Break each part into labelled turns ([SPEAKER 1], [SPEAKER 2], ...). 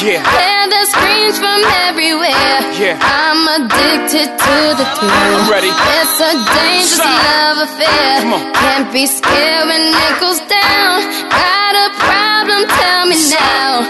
[SPEAKER 1] Yeah.
[SPEAKER 2] Hear the screams from everywhere.
[SPEAKER 1] Yeah.
[SPEAKER 2] I'm addicted to the thrill.
[SPEAKER 1] I'm ready.
[SPEAKER 2] It's a dangerous
[SPEAKER 1] Sign.
[SPEAKER 2] love affair.
[SPEAKER 1] Come on.
[SPEAKER 2] Can't be scared when it goes down. Got a problem? Tell me now.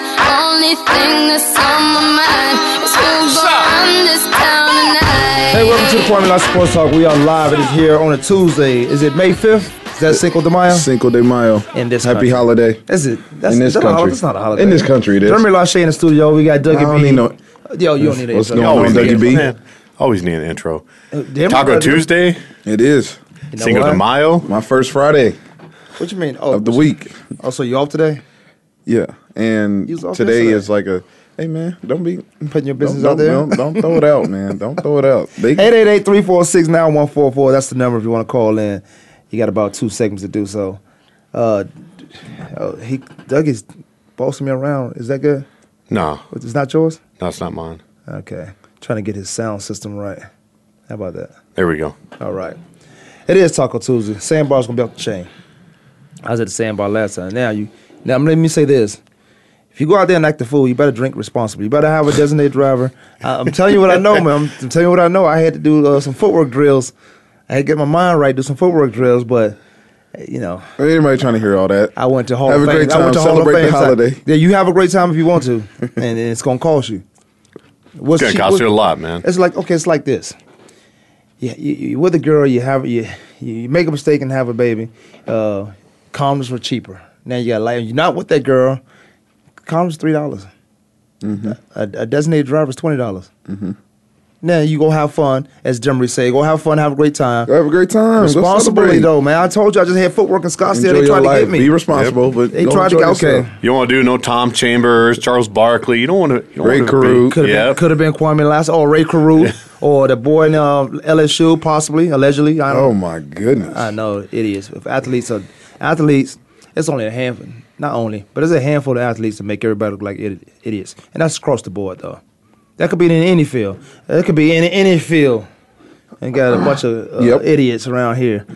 [SPEAKER 2] Only thing that's on my mind is who's
[SPEAKER 1] Sign.
[SPEAKER 2] gonna run this town tonight.
[SPEAKER 3] Hey, welcome to the Kwamie Lassiter Sports Talk. We are live. It is here on a Tuesday. Is it May 5th? Is that Cinco de Mayo?
[SPEAKER 4] Cinco de Mayo.
[SPEAKER 3] In this
[SPEAKER 4] Happy
[SPEAKER 3] country.
[SPEAKER 4] holiday.
[SPEAKER 3] Is it? That's,
[SPEAKER 4] In this
[SPEAKER 3] that's not a hol-
[SPEAKER 4] country.
[SPEAKER 3] That's not a holiday.
[SPEAKER 4] In this country, it is.
[SPEAKER 3] Jeremy Lachey in the studio. We got Dougie
[SPEAKER 4] I don't
[SPEAKER 3] B.
[SPEAKER 4] need no-
[SPEAKER 3] Yo, you don't need an
[SPEAKER 4] What's
[SPEAKER 3] intro.
[SPEAKER 4] going on,
[SPEAKER 5] Always
[SPEAKER 4] Dougie
[SPEAKER 5] need,
[SPEAKER 4] B?
[SPEAKER 5] man, always need an intro.
[SPEAKER 3] Uh,
[SPEAKER 5] Taco Tuesday,
[SPEAKER 4] It is
[SPEAKER 3] You know
[SPEAKER 5] Cinco
[SPEAKER 3] what?
[SPEAKER 5] de Mayo.
[SPEAKER 4] my first Friday
[SPEAKER 3] What you mean? Oh,
[SPEAKER 4] of the week.
[SPEAKER 3] Oh, so you off today?
[SPEAKER 4] Yeah, and
[SPEAKER 3] You was off
[SPEAKER 4] today is like a hey man, don't be
[SPEAKER 3] Putting your business
[SPEAKER 4] don't,
[SPEAKER 3] out there.
[SPEAKER 4] Don't, don't throw it out, man. Don't throw it out. They,
[SPEAKER 3] 888-346-9144. That's the number if you want to call in. You got about two seconds to do so. Uh, oh, he Dougie's bossing me around. Is that good?
[SPEAKER 5] No,
[SPEAKER 3] It's not yours?
[SPEAKER 5] no, it's not mine.
[SPEAKER 3] Okay. Trying to get his sound system right. How about that?
[SPEAKER 5] There we go.
[SPEAKER 3] All right. It is Taco Tuesday. Sandbar's gonna be off the chain. I was at the sandbar last time. Now you now let me say this. If you go out there and act a fool, you better drink responsibly. You better have a designated driver. I, I'm telling you what I know, man. I'm, I'm telling you what I know. I had to do uh, some footwork drills. I had to get my mind right, do some footwork drills, but you know,
[SPEAKER 4] anybody trying to hear all that?
[SPEAKER 3] I went to Hall
[SPEAKER 4] Have
[SPEAKER 3] of
[SPEAKER 4] a
[SPEAKER 3] Fame.
[SPEAKER 4] great
[SPEAKER 3] I went
[SPEAKER 4] time.
[SPEAKER 3] to Hall of
[SPEAKER 4] Celebrate the
[SPEAKER 3] Fame.
[SPEAKER 4] holiday.
[SPEAKER 3] Yeah, you have a great time if you want to, and it's gonna cost you. What's
[SPEAKER 5] It's gonna
[SPEAKER 3] cheap-
[SPEAKER 5] cost
[SPEAKER 3] what-
[SPEAKER 5] you a lot, man.
[SPEAKER 3] It's like okay, it's like this. Yeah, you, you with a girl, you have you you make a mistake and have a baby. Uh, condoms were cheaper. Now you got like you're not with that girl. Condoms three dollars.
[SPEAKER 4] Mm-hmm.
[SPEAKER 3] A, a designated driver is twenty dollars. Now you go have fun, as Demery say. Go have fun, have a great time.
[SPEAKER 4] Go have a great time.
[SPEAKER 3] Responsibly though, man. I told you I just had footwork in Scottsdale.
[SPEAKER 4] Enjoy
[SPEAKER 3] they tried to
[SPEAKER 4] life.
[SPEAKER 3] get me.
[SPEAKER 4] Be responsible, but
[SPEAKER 3] They
[SPEAKER 4] go
[SPEAKER 3] tried to get okay.
[SPEAKER 5] You don't want to do no Tom Chambers, Charles Barkley. You don't want to.
[SPEAKER 4] Rae Carruth.
[SPEAKER 3] Could have
[SPEAKER 5] Yeah.
[SPEAKER 3] been, could have been Kwamie Lassiter or Rae Carruth or the boy in uh, LSU, possibly, allegedly. I don't.
[SPEAKER 4] Oh my goodness.
[SPEAKER 3] I know idiots. If athletes are athletes, it's only a handful. Not only, but it's a handful of athletes to make everybody look like idiots, and that's across the board though. That could be in any field. That could be in any field. And got a bunch of uh,
[SPEAKER 4] Yep.
[SPEAKER 3] idiots around here.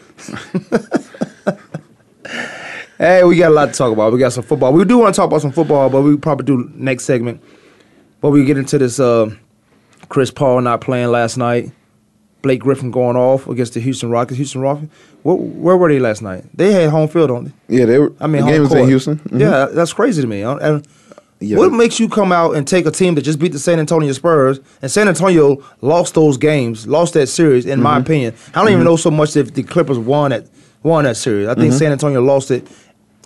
[SPEAKER 3] hey, we got a lot to talk about. We got some football. We do want to talk about some football, but we probably do next segment. But we get into this uh, Chris Paul not playing last night. Blake Griffin going off against the Houston Rockets. Houston Rockets. Where, where were they last night? They had home field, don't they?
[SPEAKER 4] yeah, they were.
[SPEAKER 3] I mean,
[SPEAKER 4] the game was
[SPEAKER 3] court.
[SPEAKER 4] in Houston. Mhm.
[SPEAKER 3] Yeah, that's crazy to me. Uh, And
[SPEAKER 4] Yeah.
[SPEAKER 3] what makes you come out and take a team that just beat the San Antonio Spurs and San Antonio lost those games, lost that series? In
[SPEAKER 4] Mm-hmm.
[SPEAKER 3] my opinion, I don't even know so much if the Clippers won that won that series. I think
[SPEAKER 4] Mm-hmm.
[SPEAKER 3] San Antonio lost it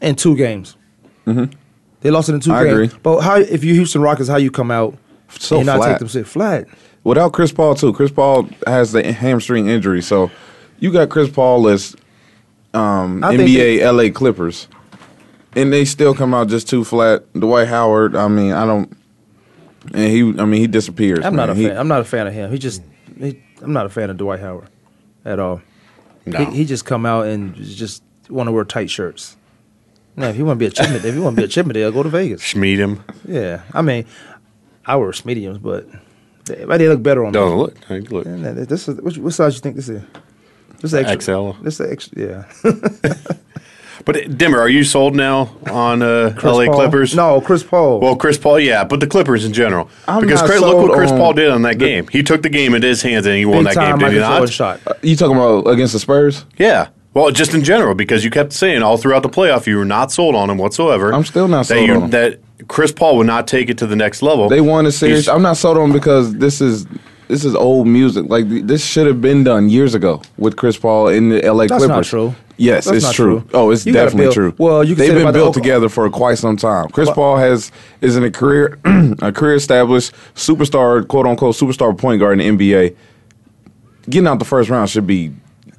[SPEAKER 3] in two games. They lost it in two
[SPEAKER 4] I
[SPEAKER 3] games.
[SPEAKER 4] agree.
[SPEAKER 3] But how if you Houston Rockets, how you come out
[SPEAKER 4] So
[SPEAKER 3] and not
[SPEAKER 4] flat.
[SPEAKER 3] take them sit flat?
[SPEAKER 4] Without Chris Paul too. Chris Paul has the hamstring injury, so you got Chris Paul as um, NBA LA Clippers, and they still come out just too flat. Dwight Howard, I mean, I don't, and he, I mean, he disappears.
[SPEAKER 3] I'm not a.
[SPEAKER 4] He-
[SPEAKER 3] fan. I'm not a fan of him. He just, he, I'm not a fan of Dwight Howard at all.
[SPEAKER 5] No.
[SPEAKER 3] He, he just come out and just want to wear tight shirts. Now, if you want to be a Chippendale, if you want to be a Chippendale, go to Vegas.
[SPEAKER 5] Schmeed him.
[SPEAKER 3] Yeah, I mean, I wear mediums, but they, but they look better on
[SPEAKER 5] Don't
[SPEAKER 3] me.
[SPEAKER 5] look. Hey, Look.
[SPEAKER 3] And that- This is what, what size you think this is? This is extra.
[SPEAKER 5] XL.
[SPEAKER 3] This is extra. Yeah.
[SPEAKER 5] But uh, Dimmer, are you sold now on uh, LA
[SPEAKER 3] Paul?
[SPEAKER 5] Clippers?
[SPEAKER 3] No, Chris Paul.
[SPEAKER 5] Well, Chris Paul, yeah, but the Clippers in general.
[SPEAKER 4] I'm
[SPEAKER 5] because
[SPEAKER 4] not
[SPEAKER 5] Chris, look what Chris
[SPEAKER 4] on
[SPEAKER 5] Paul did on that
[SPEAKER 4] the-
[SPEAKER 5] game. He took the game into his hands and he won that game,
[SPEAKER 3] time
[SPEAKER 5] did he not?
[SPEAKER 3] shot.
[SPEAKER 4] You talking about against the Spurs?
[SPEAKER 5] Yeah. Well, just in general, because you kept saying all throughout the playoff you were not sold on him whatsoever.
[SPEAKER 4] I'm still not
[SPEAKER 5] that
[SPEAKER 4] sold
[SPEAKER 5] you,
[SPEAKER 4] on him.
[SPEAKER 5] That Chris Paul would not take it to the next level.
[SPEAKER 4] They won a series.
[SPEAKER 5] He's-
[SPEAKER 4] I'm not sold on him because this is this is old music. Like this should have been done years ago with Chris Paul in the LA
[SPEAKER 3] That's
[SPEAKER 4] Clippers.
[SPEAKER 3] not true.
[SPEAKER 4] Yes,
[SPEAKER 3] That's
[SPEAKER 4] it's true.
[SPEAKER 3] true.
[SPEAKER 4] Oh, it's
[SPEAKER 3] You
[SPEAKER 4] definitely true.
[SPEAKER 3] well, you can
[SPEAKER 4] they've
[SPEAKER 3] say
[SPEAKER 4] been
[SPEAKER 3] about the
[SPEAKER 4] built together for quite some time. Chris Paul has is in a career a career established superstar, quote unquote superstar point guard in the NBA. Getting out the first round should be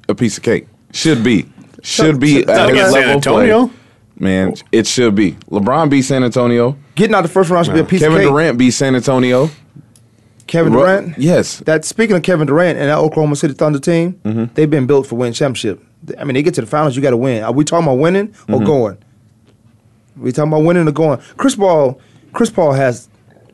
[SPEAKER 4] a piece of cake. Should be. should be
[SPEAKER 3] Chuck-
[SPEAKER 4] at
[SPEAKER 3] Chuck-
[SPEAKER 4] his
[SPEAKER 3] Chuck-
[SPEAKER 5] San
[SPEAKER 4] level of play.
[SPEAKER 5] Antonio?
[SPEAKER 4] Man, it should be. LeBron beat San Antonio.
[SPEAKER 3] Getting out the first round should be a piece
[SPEAKER 4] Kevin
[SPEAKER 3] of cake.
[SPEAKER 4] Durant beat San Antonio.
[SPEAKER 3] Kevin
[SPEAKER 4] Ru-
[SPEAKER 3] Durant.
[SPEAKER 4] Yes.
[SPEAKER 3] That speaking of Kevin Durant and that Oklahoma City Thunder team,
[SPEAKER 4] Mm-hmm.
[SPEAKER 3] they've been built for winning championship. I mean, they get to the finals, you got to win. Are we talking about winning or
[SPEAKER 4] Mm-hmm.
[SPEAKER 3] going? We talking about winning or going? Chris Paul, Chris Paul has,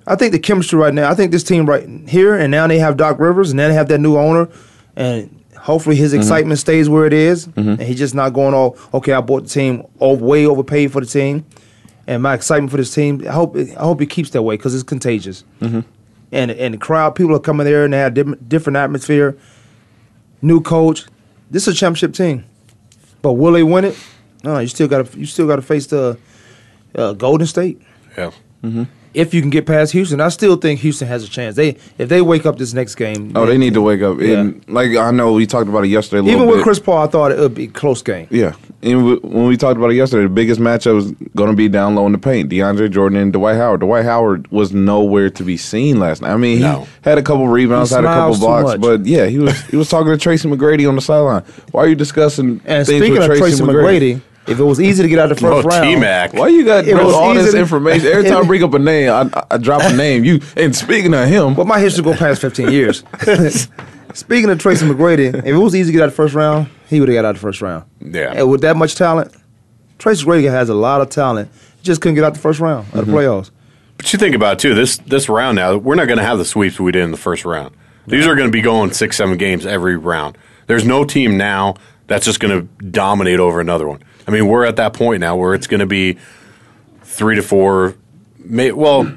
[SPEAKER 3] I think the chemistry right now. I think this team right here and now they have Doc Rivers and now they have that new owner, and hopefully his mm-hmm. excitement stays where it is, mm-hmm. and he's just not going all okay. I bought the team over, way overpaid for the team, and my excitement for this team. I hope it, I hope it keeps that way because it's contagious mm-hmm. and and the crowd, people are coming there and they have different, different atmosphere. New coach, this is a championship team, but will they win it? No, you still got to you still got to face the uh, Golden State.
[SPEAKER 5] Yeah.
[SPEAKER 3] If you can get past Houston, I still think Houston has a chance. They if they wake up this next game.
[SPEAKER 4] Oh, they need to wake up.
[SPEAKER 3] Yeah.
[SPEAKER 4] And like I know we talked about it yesterday. A little
[SPEAKER 3] Even with
[SPEAKER 4] bit.
[SPEAKER 3] Chris Paul, I thought it would be a close game.
[SPEAKER 4] Yeah, and w- when we talked about it yesterday, the biggest matchup was going to be down low in the paint: DeAndre Jordan and Dwight Howard. Dwight Howard was nowhere to be seen last night. I mean, he
[SPEAKER 5] No.
[SPEAKER 4] had a couple rebounds,
[SPEAKER 3] He
[SPEAKER 4] had a couple blocks, but yeah, he was he was talking to Tracy McGrady on the sideline. Why are you discussing
[SPEAKER 3] And
[SPEAKER 4] things
[SPEAKER 3] speaking
[SPEAKER 4] with
[SPEAKER 3] of
[SPEAKER 4] Tracy,
[SPEAKER 3] Tracy McGrady, if it was easy to get out of the first round,
[SPEAKER 5] T Mac.
[SPEAKER 4] Why you got
[SPEAKER 3] It was
[SPEAKER 4] all this
[SPEAKER 3] to-
[SPEAKER 4] information? Every time I bring up a name, I, I, I drop a name. You and speaking of him,
[SPEAKER 3] Well, my history go past 15 years. Speaking of Tracy McGrady, if it was easy to get out the first round, he would have got out the first round.
[SPEAKER 5] Yeah.
[SPEAKER 3] And with that much talent, Tracy McGrady has a lot of talent. He just couldn't get out the first round of the mm-hmm. playoffs.
[SPEAKER 5] But you think about it too. This this round now, we're not going to have the sweeps we did in the first round. These are going to be going six, seven games every round. There's no team now that's just going to dominate over another one. I mean, we're at that point now where it's going to be three to four. May, well,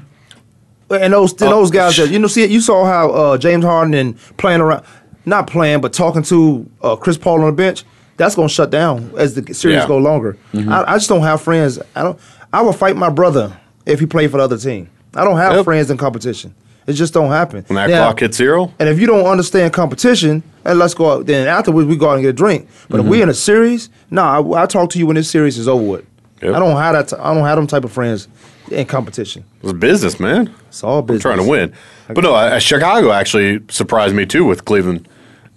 [SPEAKER 3] And those and
[SPEAKER 5] Oh,
[SPEAKER 3] those guys that you know, see, you saw how uh, James Harden and playing around, not playing, but talking to uh, Chris Paul on the bench. That's gonna shut down as the series
[SPEAKER 5] Yeah.
[SPEAKER 3] go longer. I, I just don't have friends. I don't. I would fight my brother if he played for the other team. I don't have
[SPEAKER 5] Yep.
[SPEAKER 3] friends in competition. It just don't happen.
[SPEAKER 5] when that
[SPEAKER 3] Now-
[SPEAKER 5] clock hits zero,
[SPEAKER 3] And if you don't understand competition, and let's go out, then afterwards we go out and get a drink. But if we in a series, nah, I, I talk to you when this series is over with.
[SPEAKER 5] Yep.
[SPEAKER 3] I don't have that. T- I don't have them type of friends in competition.
[SPEAKER 5] it was business, man.
[SPEAKER 3] It's all business.
[SPEAKER 5] I'm trying to win. But no, uh, Chicago actually surprised me too with Cleveland.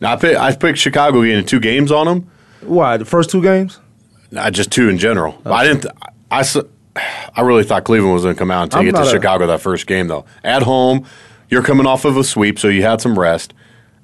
[SPEAKER 5] Now, I picked, I picked Chicago getting two games on them.
[SPEAKER 3] Why the first two games?
[SPEAKER 5] Not just two in general. I didn't. I, s- I really thought Cleveland was going to come out and take it to
[SPEAKER 3] a-
[SPEAKER 5] Chicago that first game though. At home, you're coming off of a sweep, so you had some rest,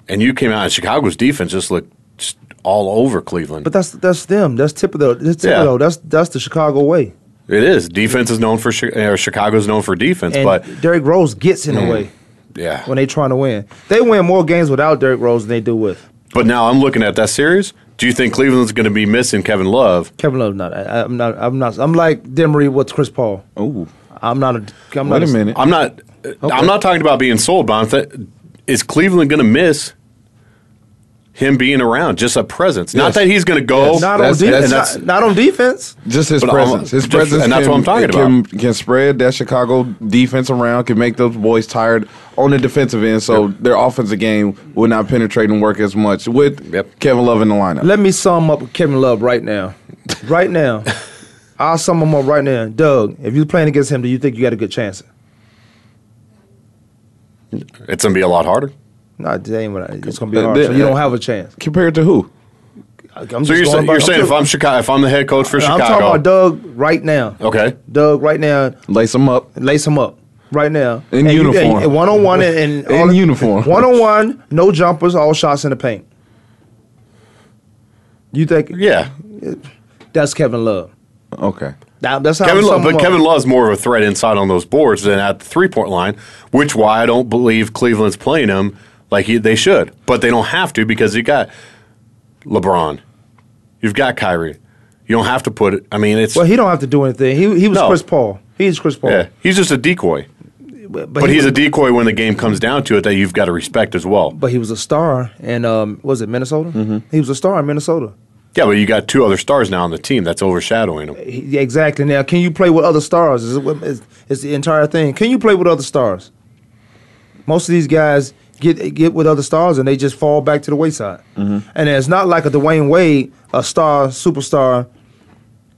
[SPEAKER 5] and you came out and Chicago's defense just looked just all over Cleveland.
[SPEAKER 3] But that's that's them. That's typical. That's typical.
[SPEAKER 5] Yeah.
[SPEAKER 3] That's that's the Chicago way.
[SPEAKER 5] It is defense is known for Chi- uh, or Chicago's known for defense,
[SPEAKER 3] And
[SPEAKER 5] but.
[SPEAKER 3] Derrick Rose gets in the mm. way
[SPEAKER 5] yeah.
[SPEAKER 3] when they trying to win. They win more games without Derrick Rose than they do with
[SPEAKER 5] But now I'm looking at that series. Do you think Cleveland's going to be missing Kevin Love?
[SPEAKER 3] Kevin Love. Not. I, I'm not. I'm not. I'm like Demery with Chris Paul.
[SPEAKER 4] Oh.
[SPEAKER 3] I'm not a. I'm
[SPEAKER 4] wait
[SPEAKER 3] not
[SPEAKER 4] a minute.
[SPEAKER 5] I'm not. I'm not talking about being sold, but I'm th- is Cleveland going to miss him being around? Just a presence. Not that he's going to go.
[SPEAKER 4] Yes.
[SPEAKER 3] Not on defense.
[SPEAKER 4] that's-
[SPEAKER 3] Not, not on defense.
[SPEAKER 4] Just his
[SPEAKER 5] But I'm-
[SPEAKER 4] presence. His
[SPEAKER 5] just-
[SPEAKER 4] presence,
[SPEAKER 5] and that's
[SPEAKER 4] can,
[SPEAKER 5] what I'm talking
[SPEAKER 4] can, Can spread that Chicago defense around, can make those boys tired on the defensive end, so their offensive game will not penetrate and work as much with
[SPEAKER 5] Yep.
[SPEAKER 4] Kevin Love in the lineup.
[SPEAKER 3] Let me sum up Kevin Love right now. Right now. I'll sum him up right now. Doug, if you're playing against him, do you think you got a good chance?
[SPEAKER 5] It's going to be a lot harder.
[SPEAKER 3] No, that ain't what I, it's gonna be hard.
[SPEAKER 4] the-
[SPEAKER 3] So you don't have a chance.
[SPEAKER 4] Compared to who?
[SPEAKER 3] I'm
[SPEAKER 5] So you're,
[SPEAKER 3] going
[SPEAKER 5] saying,
[SPEAKER 3] by-
[SPEAKER 5] you're saying if I'm Chicago, if I'm the head coach for Chicago?
[SPEAKER 3] I'm talking about Doug right now.
[SPEAKER 5] okay,
[SPEAKER 3] Doug right now,
[SPEAKER 4] Lace them up.
[SPEAKER 3] lace him up right now
[SPEAKER 4] In
[SPEAKER 3] And you-
[SPEAKER 4] uniform.
[SPEAKER 3] and one on one and, and
[SPEAKER 4] In
[SPEAKER 3] all-
[SPEAKER 4] uniform.
[SPEAKER 3] One on one, no jumpers, all shots in the paint. You think
[SPEAKER 5] yeah,
[SPEAKER 3] that's Kevin Love?
[SPEAKER 4] Okay.
[SPEAKER 3] That, that's how
[SPEAKER 5] Kevin
[SPEAKER 3] I'm
[SPEAKER 5] Love, but
[SPEAKER 3] him up.
[SPEAKER 5] Kevin Love's more of a threat inside on those boards than at the three point line, which why I don't believe Cleveland's playing him like he, they should, but they don't have to because you got LeBron, you've got Kyrie, you don't have to put it. I mean, it's
[SPEAKER 3] Well, he don't have to do anything. He he was
[SPEAKER 5] No.
[SPEAKER 3] Chris Paul. He's Chris Paul.
[SPEAKER 5] yeah, he's just a decoy,
[SPEAKER 3] but,
[SPEAKER 5] but
[SPEAKER 3] he
[SPEAKER 5] he's
[SPEAKER 3] was-
[SPEAKER 5] a decoy when the game comes down to it that you've got to respect as well.
[SPEAKER 3] But he was a star, and um, was it Minnesota?
[SPEAKER 5] Mm-hmm.
[SPEAKER 3] He was a star in Minnesota.
[SPEAKER 5] Yeah, but you got two other stars now on the team that's overshadowing him.
[SPEAKER 3] He, exactly. Now, can you play with other stars? Is, it, is, is the entire thing? Can you play with other stars? Most of these guys get get with other stars, and they just fall back to the wayside.
[SPEAKER 5] Mm-hmm.
[SPEAKER 3] And it's not like a Dwyane Wade, a star superstar,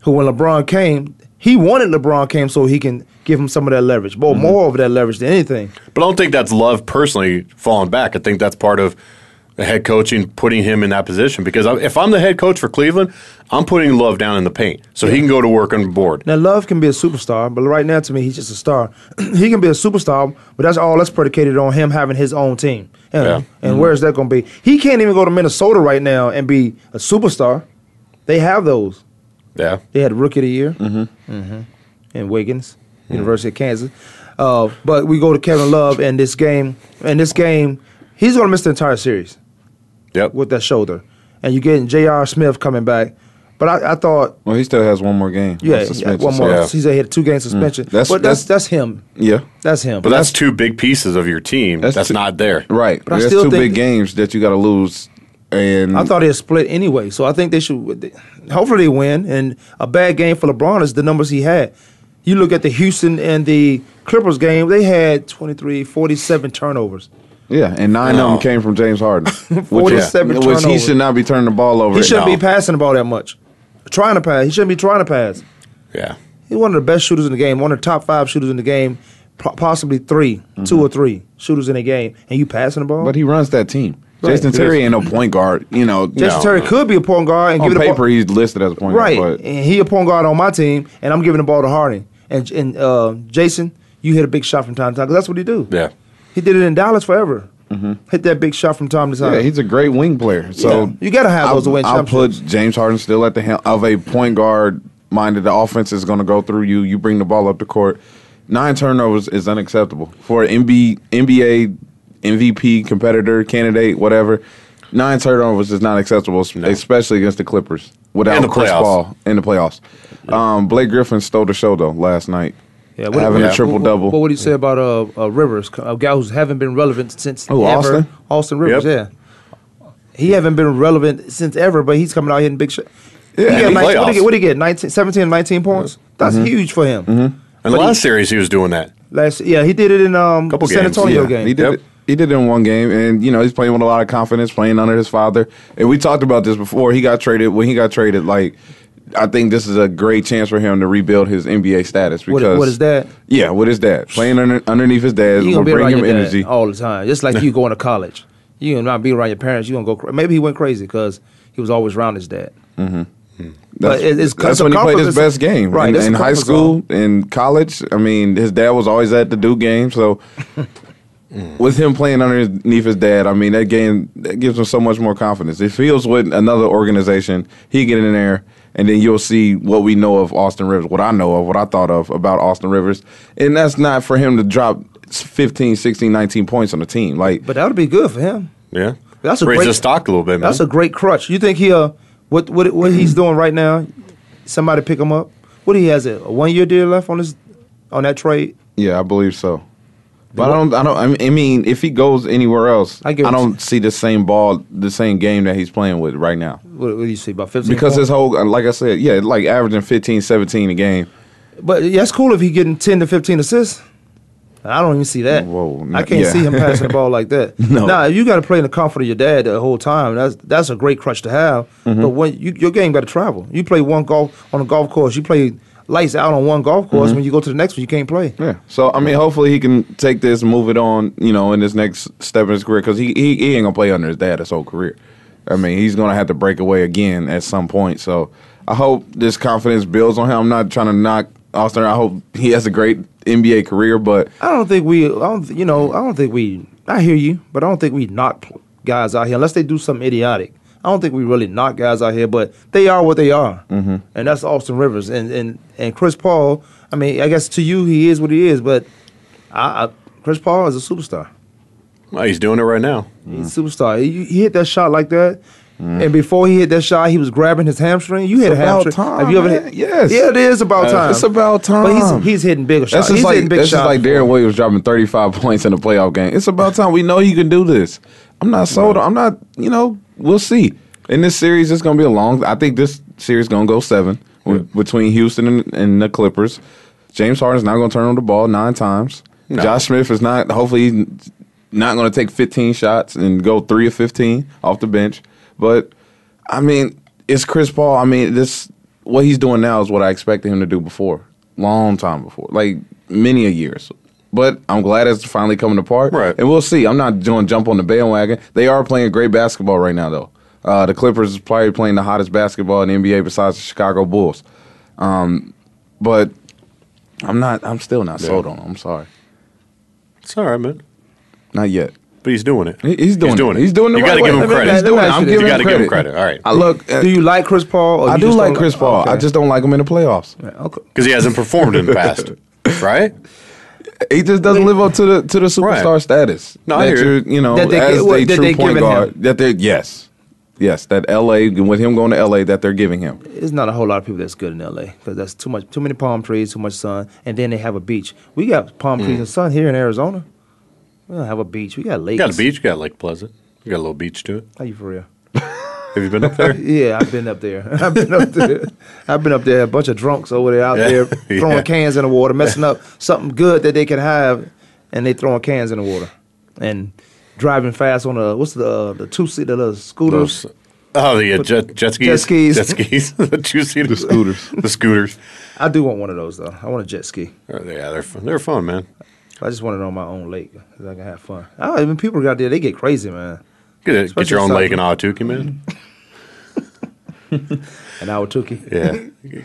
[SPEAKER 3] who when LeBron came, he wanted LeBron came so he can give him some of that leverage, more
[SPEAKER 5] Mm-hmm.
[SPEAKER 3] more of that leverage than anything.
[SPEAKER 5] But I don't think that's love personally falling back. I think that's part of the head coaching, putting him in that position. Because if I'm the head coach for Cleveland, I'm putting Love down in the paint so he can go to work on the board.
[SPEAKER 3] Now, Love can be a superstar, but right now, to me, he's just a star. he can be a superstar, but that's all that's predicated on him having his own team. And,
[SPEAKER 5] Yeah.
[SPEAKER 3] and where's that going to be? He can't even go to Minnesota right now and be a superstar. They have those.
[SPEAKER 5] Yeah.
[SPEAKER 3] They had Rookie of the Year mm-hmm. in Wiggins, University of Kansas. Uh, but we go to Kevin Love and this game. And this game, he's going to miss the entire series
[SPEAKER 5] Yep.
[SPEAKER 3] with that shoulder. And you're getting J.R. Smith coming back. But I, I thought,
[SPEAKER 4] Well, he still has one more game.
[SPEAKER 3] yeah,
[SPEAKER 4] of suspension,
[SPEAKER 3] one more.
[SPEAKER 4] so-
[SPEAKER 5] Yeah.
[SPEAKER 3] He's had a two game mm. suspension.
[SPEAKER 4] That's-
[SPEAKER 3] but that's,
[SPEAKER 4] that's-
[SPEAKER 3] that's him.
[SPEAKER 4] Yeah.
[SPEAKER 3] That's him.
[SPEAKER 5] But that's two big pieces of your team that's,
[SPEAKER 4] That's two-
[SPEAKER 5] not there.
[SPEAKER 4] Right.
[SPEAKER 3] But I
[SPEAKER 4] There's
[SPEAKER 3] still
[SPEAKER 4] two
[SPEAKER 3] think-
[SPEAKER 4] big games that you got to lose. And
[SPEAKER 3] I thought it split anyway, so I think they should. Hopefully, they win. And a bad game for LeBron is the numbers he had. You look at the Houston and the Clippers game; they had 23, 47 turnovers.
[SPEAKER 4] Yeah, and nine
[SPEAKER 5] No.
[SPEAKER 4] of them came from James Harden. which
[SPEAKER 3] 47
[SPEAKER 4] was, which he should not be turning the ball over.
[SPEAKER 3] He shouldn't be passing the ball that much. Trying to pass, he shouldn't be trying to pass.
[SPEAKER 5] Yeah.
[SPEAKER 3] He's one of the best shooters in the game, one of the top five shooters in the game, possibly 3 two or three shooters in the game, and you passing the ball.
[SPEAKER 4] Mm-hmm. But he runs that team.
[SPEAKER 3] Right.
[SPEAKER 4] Jason Terry ain't no point guard. You know,
[SPEAKER 3] Jason
[SPEAKER 5] No,
[SPEAKER 3] Terry could be a point guard and
[SPEAKER 4] on
[SPEAKER 3] give it the
[SPEAKER 4] paper
[SPEAKER 3] ball.
[SPEAKER 4] he's listed as a point
[SPEAKER 3] Right,
[SPEAKER 4] guard. But
[SPEAKER 3] and he a point guard on my team, and I'm giving the ball to Harden. And and uh, Jason, you hit a big shot from time to time because that's what he do.
[SPEAKER 5] Yeah.
[SPEAKER 3] He did it in Dallas forever. Hit that big shot from time to time.
[SPEAKER 4] Mm-hmm. yeah, he's a great wing player. So
[SPEAKER 3] Yeah. You gotta have those to win
[SPEAKER 4] I'll put. James Harden still at the helm of a point guard minded. The offense is going to go through you. You bring the ball up the court. Nine turnovers is unacceptable for an NBA, NBA MVP competitor, candidate, whatever. Nine turnovers is not acceptable, especially against the Clippers without
[SPEAKER 5] the
[SPEAKER 4] Chris
[SPEAKER 5] playoffs.
[SPEAKER 4] Paul in the playoffs. Um, Blake Griffin stole the show though last night.
[SPEAKER 3] Yeah,
[SPEAKER 4] having
[SPEAKER 5] a
[SPEAKER 4] triple double.
[SPEAKER 3] What, would you say about uh, uh, Rivers, a guy who's haven't been relevant since
[SPEAKER 4] Who,
[SPEAKER 3] ever?
[SPEAKER 4] Austin?
[SPEAKER 3] Austin Rivers,
[SPEAKER 5] Yep.
[SPEAKER 3] yeah. He haven't been relevant since ever, but he's coming out hitting big shots.
[SPEAKER 4] Yeah,
[SPEAKER 3] he
[SPEAKER 4] in
[SPEAKER 3] got 19 what did he
[SPEAKER 5] playoffs.
[SPEAKER 3] get? What did he get? 19, 17, 19 points. That's
[SPEAKER 4] Mm-hmm.
[SPEAKER 3] huge for him.
[SPEAKER 5] And the
[SPEAKER 3] But he-
[SPEAKER 5] last series he was doing that.
[SPEAKER 3] Last, yeah, he did it in um
[SPEAKER 5] Couple
[SPEAKER 3] San
[SPEAKER 5] games,
[SPEAKER 3] Antonio
[SPEAKER 4] Yeah,
[SPEAKER 3] game.
[SPEAKER 4] He did.
[SPEAKER 5] Yep.
[SPEAKER 4] It, he did it in one game, and you know he's playing with a lot of confidence, playing under his father. And we talked about this before. He got traded when he got traded. Like, I think this is a great chance for him to rebuild his NBA status
[SPEAKER 3] What-
[SPEAKER 4] because
[SPEAKER 3] what is that?
[SPEAKER 4] Yeah, what is that? playing under, underneath his dad will bring him energy.
[SPEAKER 3] all the time, just like you going to college. You gonna not be around your parents. You gonna go. Cra- Maybe he went crazy because he was always around his dad. Mm-hmm.
[SPEAKER 4] That's,
[SPEAKER 3] But it- it's-
[SPEAKER 4] that's when he played his best game.
[SPEAKER 3] Right,
[SPEAKER 4] in, in high school, in college. I mean, his dad was always at the Duke game, so. With him playing underneath his dad, I mean that game that gives him so much more confidence. It feels with another organization, he get in there, and then you'll see what we know of Austin Rivers, what I know of, what I thought of about Austin Rivers, and that's not for him to drop 15, 16, 19 points on the team. Like
[SPEAKER 3] But that would be good for him.
[SPEAKER 5] Yeah.
[SPEAKER 3] That's a
[SPEAKER 5] Raise
[SPEAKER 3] great-
[SPEAKER 5] the stock a little bit, man.
[SPEAKER 3] That's a great crutch. You think he uh what what what he's doing right now? Somebody pick him up. What he has a, a one year deal left on his on that trade.
[SPEAKER 4] Yeah, I believe so. But I don't. I don't. I mean- if he goes anywhere else,
[SPEAKER 3] I
[SPEAKER 4] I,
[SPEAKER 3] get what you-
[SPEAKER 4] don't see the same ball, the same game that he's playing with right now.
[SPEAKER 3] What, what do you see about fifteen?
[SPEAKER 4] Because his whole, like I said, yeah, like averaging 15, 17 a game.
[SPEAKER 3] but yeah, that's cool if he getting ten to fifteen assists. I don't even see that.
[SPEAKER 4] Whoa,
[SPEAKER 3] I can't
[SPEAKER 4] yeah.
[SPEAKER 3] see him passing the ball like that.
[SPEAKER 4] No.
[SPEAKER 3] Nah, you got to play in the comfort of your dad the whole time. That's that's a great crutch to have.
[SPEAKER 4] Mm-hmm.
[SPEAKER 3] But when you, your game got to travel. You play one golf on a golf course. You play lights out on one golf course.
[SPEAKER 4] Mm-hmm.
[SPEAKER 3] When you go to the next one, you can't play.
[SPEAKER 4] Yeah. So I mean, hopefully he can take this, move it on, you know, in his next step in his career because he, he he ain't gonna play under his dad his whole career. I mean, he's gonna have to break away again at some point. So I hope this confidence builds on him. I'm not trying to knock Austin. I hope he has a great NBA career, but
[SPEAKER 3] I don't think we. I don't. You know. I don't think we. I hear you, but I don't think we knock guys out here unless they do something idiotic. I don't think we really knock guys out here, but they are what they are, mm-hmm. and that's Austin Rivers and and and Chris Paul. I mean, I guess to you he is what he is, but I, I, Chris Paul is a superstar.
[SPEAKER 5] Well, he's doing it right now.
[SPEAKER 3] He's a superstar. He, he hit that shot like that. And before he hit that shot, he was grabbing his hamstring. You hit
[SPEAKER 4] It's
[SPEAKER 3] a
[SPEAKER 4] about
[SPEAKER 3] hamstring.
[SPEAKER 4] time,
[SPEAKER 3] Have you ever
[SPEAKER 4] man.
[SPEAKER 3] hit?
[SPEAKER 4] Yes.
[SPEAKER 3] Yeah, it is about
[SPEAKER 4] Uh,
[SPEAKER 3] time.
[SPEAKER 4] it's about
[SPEAKER 3] But
[SPEAKER 4] time.
[SPEAKER 3] he's he's hitting bigger shots.
[SPEAKER 4] That's just
[SPEAKER 3] he's
[SPEAKER 4] like
[SPEAKER 3] hitting big
[SPEAKER 4] that's just like. Deron Williams dropping 35 points in a playoff game. It's about time. We know you can do this. I'm not sold. I'm not. You know, we'll see. In this series, it's gonna be a long. I think this series gonna go seven with- between Houston and, and the Clippers. James Harden's not gonna turn on the ball nine times. Josh Smith is not. Hopefully, he's not gonna take 15 shots and go three of 15 off the bench. But I mean, it's Chris Paul. I mean, this what he's doing now is what I expected him to do before, long time before, like many a years. But I'm glad it's finally coming apart.
[SPEAKER 5] Right.
[SPEAKER 4] And we'll see. I'm not doing jump on the bandwagon. They are playing great basketball right now, though. Uh, the Clippers is probably playing the hottest basketball in the NBA besides the Chicago Bulls. Um, but I'm not. I'm still not sold on him. I'm sorry.
[SPEAKER 5] It's all right, man.
[SPEAKER 4] Not yet.
[SPEAKER 5] But he's doing it.
[SPEAKER 4] He's doing,
[SPEAKER 5] doing
[SPEAKER 4] it. He's doing the
[SPEAKER 5] You
[SPEAKER 4] right
[SPEAKER 5] gotta give him credit.
[SPEAKER 4] He's doing it. I'm giving
[SPEAKER 5] You got to give him
[SPEAKER 4] credit.
[SPEAKER 5] credit. All right.
[SPEAKER 4] I look. uh,
[SPEAKER 3] Do you like Chris Paul? or
[SPEAKER 4] I do
[SPEAKER 3] just
[SPEAKER 4] like
[SPEAKER 3] don't-
[SPEAKER 4] Chris Paul. I
[SPEAKER 3] Okay.
[SPEAKER 4] just don't like him in the playoffs.
[SPEAKER 3] okay.
[SPEAKER 5] Because he hasn't performed in the past, right?
[SPEAKER 4] He just doesn't live up to the to the superstar
[SPEAKER 5] Right.
[SPEAKER 4] status.
[SPEAKER 5] No, I hear
[SPEAKER 4] you're,
[SPEAKER 5] you.
[SPEAKER 4] you know,
[SPEAKER 3] That they
[SPEAKER 4] as
[SPEAKER 3] get- what-
[SPEAKER 4] a
[SPEAKER 3] that
[SPEAKER 4] true
[SPEAKER 3] they
[SPEAKER 4] point guard.
[SPEAKER 3] him.
[SPEAKER 4] That they're yes, yes. That L.A. with him going to L.A. That they're giving him.
[SPEAKER 3] There's not a whole lot of people that's good in LA because that's too much, too many palm trees, too much sun, and then they have a beach. We got palm trees mm. and sun here in Arizona. We don't have a beach. We got lakes.
[SPEAKER 5] You got a beach. You got Lake Pleasant. You got a little beach to it.
[SPEAKER 3] Are you for real?
[SPEAKER 5] Have you been up there?
[SPEAKER 3] Yeah, I've been up there. I've been up there. I've been up there. A bunch of drunks over there out
[SPEAKER 5] Yeah.
[SPEAKER 3] there throwing
[SPEAKER 5] Yeah.
[SPEAKER 3] cans in the water, messing up something good that they can have, and they throwing cans in the water and driving fast on the what's the uh, the two seater the scooters.
[SPEAKER 5] Those, oh, the uh, jet, jet skis.
[SPEAKER 3] Jet skis.
[SPEAKER 5] Jet skis. the two seater.
[SPEAKER 4] The scooters.
[SPEAKER 5] the scooters.
[SPEAKER 3] I do want one of those though. I want a jet ski.
[SPEAKER 5] Oh, Yeah, they're fun. They're fun, man.
[SPEAKER 3] I just want it on my own lake so I can have fun. I even people out there they get crazy, man.
[SPEAKER 5] Get, get your own lake in Ahwatukee, man.
[SPEAKER 3] And Ahwatukee.
[SPEAKER 5] Yeah,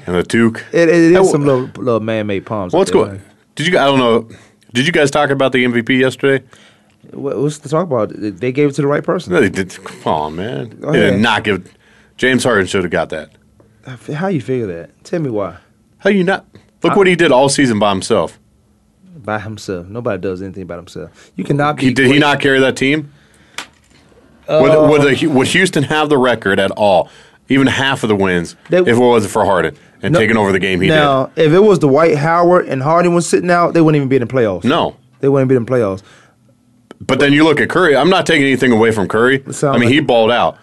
[SPEAKER 5] and a toque.
[SPEAKER 3] It, it is some little little man made palms.
[SPEAKER 5] What's going?
[SPEAKER 3] man.
[SPEAKER 5] Did you? I don't know. Did you guys talk about the MVP yesterday?
[SPEAKER 3] What, what's to talk about? They gave it to the right person.
[SPEAKER 5] No, they did. Come on, man.
[SPEAKER 3] Go
[SPEAKER 5] They did not give. James Harden should have got that.
[SPEAKER 3] How you figure that? Tell me why.
[SPEAKER 5] How you not? Look what he did all season by himself.
[SPEAKER 3] By himself. Nobody does anything by himself. You cannot be.
[SPEAKER 5] He, did he not carry that team?
[SPEAKER 3] Uh,
[SPEAKER 5] would, would, the, would Houston have the record at all, even half of the wins,
[SPEAKER 3] They-
[SPEAKER 5] if it wasn't for Harden and
[SPEAKER 3] No-
[SPEAKER 5] taking over the game he did?
[SPEAKER 3] now, if it was the Dwight Howard and Harden was sitting out, they wouldn't even be in the playoffs.
[SPEAKER 5] No.
[SPEAKER 3] They wouldn't be in the playoffs.
[SPEAKER 5] But then you look at Curry. I'm not taking anything away from Curry. I mean,
[SPEAKER 3] like-
[SPEAKER 5] he balled out.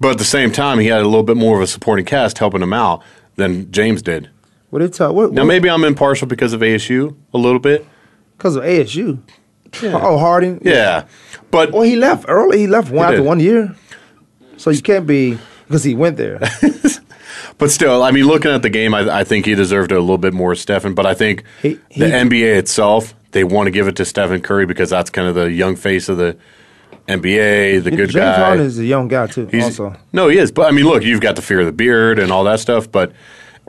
[SPEAKER 5] But at the same time, he had a little bit more of a supporting cast helping him out than James did.
[SPEAKER 3] What they tell? What,
[SPEAKER 5] Now, maybe I'm impartial because of ASU a little bit.
[SPEAKER 3] because of ASU. Oh, Harden.
[SPEAKER 5] Yeah. But
[SPEAKER 3] Well, he left early. He left one
[SPEAKER 5] He
[SPEAKER 3] after one year. So you can't be because he went there.
[SPEAKER 5] But still, I mean, looking at the game, I, I think he deserved it a little bit more, Stephen. But I think
[SPEAKER 3] He- he-
[SPEAKER 5] the NBA itself, they want to give it to Stephen Curry because that's kind of the young face of the NBA, the good
[SPEAKER 3] James
[SPEAKER 5] guy.
[SPEAKER 3] Harden is a young guy too.
[SPEAKER 5] He's-
[SPEAKER 3] also,
[SPEAKER 5] No, he is. But I mean, look, you've got the fear of the beard and all that stuff. But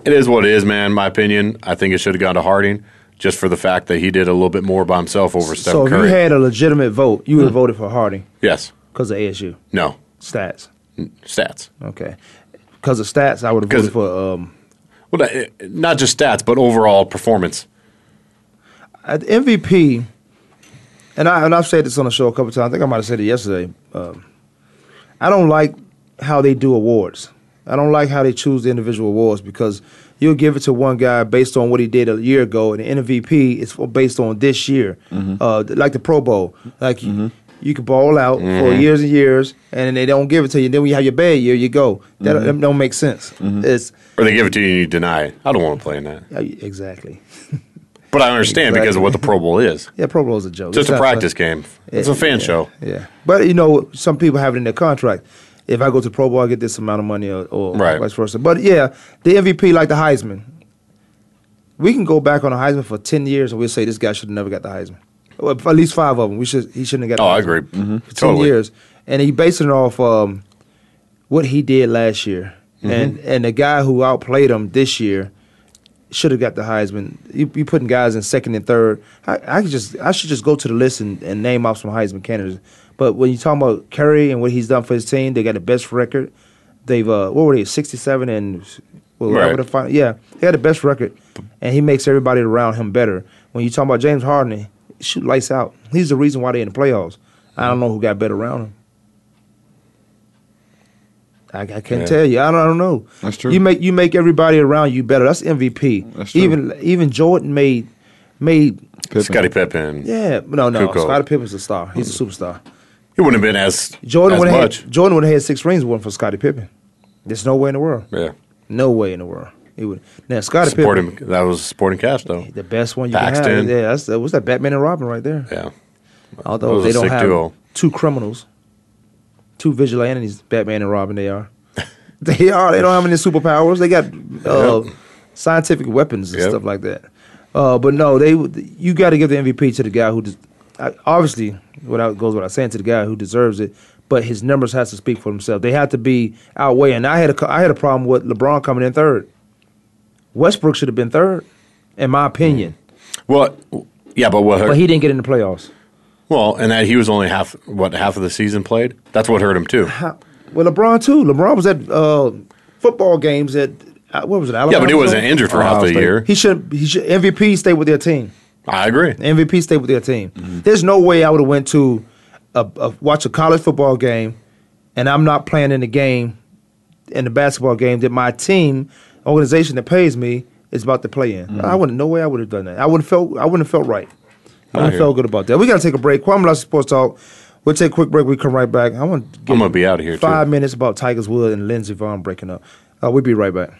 [SPEAKER 5] it is what it is, man. My opinion, I think it should have gone to Harden just for the fact that he did a little bit more by himself over Stephen
[SPEAKER 3] so if
[SPEAKER 5] Curry.
[SPEAKER 3] you had a legitimate vote, you would
[SPEAKER 5] Hmm.
[SPEAKER 3] have voted for Harden
[SPEAKER 5] yes.
[SPEAKER 3] because of ASU
[SPEAKER 5] No.
[SPEAKER 3] stats.
[SPEAKER 5] Stats.
[SPEAKER 3] Okay, because of stats, I would have voted for. Um,
[SPEAKER 5] Well, not- not just stats, but overall performance.
[SPEAKER 3] at MVP, and I and I've said this on the show a couple times. I think I might have said it yesterday. Um, I don't like how they do awards. I don't like how they choose the individual awards because you'll give it to one guy based on what he did a year ago, and the MVP is based on this year, mm-hmm. uh, like the Pro Bowl. Like you, mm-hmm. you can ball out for years and years, and they don't give it to you. Then when you have your bad year, you go. That, that don't make sense. It's
[SPEAKER 5] Or they give it to you and you deny it. I don't want to play in that.
[SPEAKER 3] exactly.
[SPEAKER 5] But I understand because of what the Pro Bowl is.
[SPEAKER 3] Yeah, Pro Bowl is a joke.
[SPEAKER 5] It's just
[SPEAKER 3] It's
[SPEAKER 5] a
[SPEAKER 3] not fun.
[SPEAKER 5] practice game. It's a fan
[SPEAKER 3] yeah,
[SPEAKER 5] show.
[SPEAKER 3] Yeah, but you know, some people have it in their contract. If I go to Pro Bowl, I get this amount of money, or, or
[SPEAKER 5] Right.
[SPEAKER 3] vice versa. But yeah, the MVP like the Heisman. We can go back on the Heisman for ten years, and we'll say this guy should have never got the Heisman. Well, at least five of them. We should he shouldn't have got.
[SPEAKER 5] Oh,
[SPEAKER 3] the
[SPEAKER 5] I agree. Mhm.
[SPEAKER 3] For ten
[SPEAKER 5] Totally.
[SPEAKER 3] years, and he basing it off um, what he did last year,
[SPEAKER 5] Mm-hmm.
[SPEAKER 3] and and the guy who outplayed him this year should have got the Heisman. You, you putting guys in second and third. I, I could just I should just go to the list and, and name off some Heisman candidates. But when you talk about Curry and what he's done for his team, they got the best record. They've uh, what were they sixty seven and well,
[SPEAKER 5] Right.
[SPEAKER 3] whatever the final, yeah they had the best record, and he makes everybody around him better. When you talk about James Harden, shoot lights out. He's the reason why they're in the playoffs. I don't know who got better around him. I, I can't
[SPEAKER 5] Yeah.
[SPEAKER 3] tell you. I don't, I don't know.
[SPEAKER 4] That's true.
[SPEAKER 3] You make you make everybody around you better. That's MVP.
[SPEAKER 4] That's true.
[SPEAKER 3] Even even Jordan made made
[SPEAKER 4] Pippen.
[SPEAKER 5] Scottie Pippen.
[SPEAKER 3] yeah no no
[SPEAKER 5] Kukoc.
[SPEAKER 3] Scottie Pippen's a star. He's a superstar.
[SPEAKER 5] He wouldn't have been as
[SPEAKER 3] Jordan
[SPEAKER 5] as
[SPEAKER 3] would have
[SPEAKER 5] much.
[SPEAKER 3] had Jordan would have had six rings one for Scottie Pippen. There's no way in the world.
[SPEAKER 5] Yeah.
[SPEAKER 3] No way in the world. He would now Scottie Pippen
[SPEAKER 5] that was supporting cast though.
[SPEAKER 3] the best one you can
[SPEAKER 5] Paxson.
[SPEAKER 3] have. Yeah, that's that was that Batman and Robin right there.
[SPEAKER 5] Yeah.
[SPEAKER 3] Although they don't have
[SPEAKER 5] duo.
[SPEAKER 3] two criminals, two vigilantes, Batman and Robin. They are. they are. They don't have any superpowers. They got uh,
[SPEAKER 5] Yep.
[SPEAKER 3] scientific weapons and
[SPEAKER 5] Yep.
[SPEAKER 3] stuff like that. Uh, but no, they you got to give the MVP to the guy who I- obviously without goes without saying to the guy who deserves it. But his numbers has to speak for themselves. They have to be outweighing. I had a I had a problem with LeBron coming in third. Westbrook should have been third, in my opinion.
[SPEAKER 5] Well, yeah, but what hurt?
[SPEAKER 3] But he didn't get in the playoffs.
[SPEAKER 5] well, and that he was only half what half of the season played. That's what hurt him too.
[SPEAKER 3] Well, LeBron too. LeBron was at uh, football games at uh, what was it? Alabama
[SPEAKER 5] Yeah, but he wasn't injured for half
[SPEAKER 4] Ohio
[SPEAKER 5] the year.
[SPEAKER 3] He should. He should. MVP stay with their team.
[SPEAKER 5] I agree.
[SPEAKER 3] MVP stay with their team. There's no way I would have went to a, a, watch a college football game, and I'm not playing in the game, in the basketball game that my team organization that pays me is about to play in. I wouldn't. No way I would have done that. I wouldn't felt. I wouldn't have felt right. I wouldn't felt good about that. We got to take a break. Kwamie Lassiter Sports Talk. We'll take a quick break. We come right back. I want.
[SPEAKER 5] I'm gonna be out of here, too.
[SPEAKER 3] Five minutes about Tigers Wood and Lindsey Vonn breaking up. Uh, we'll be right back.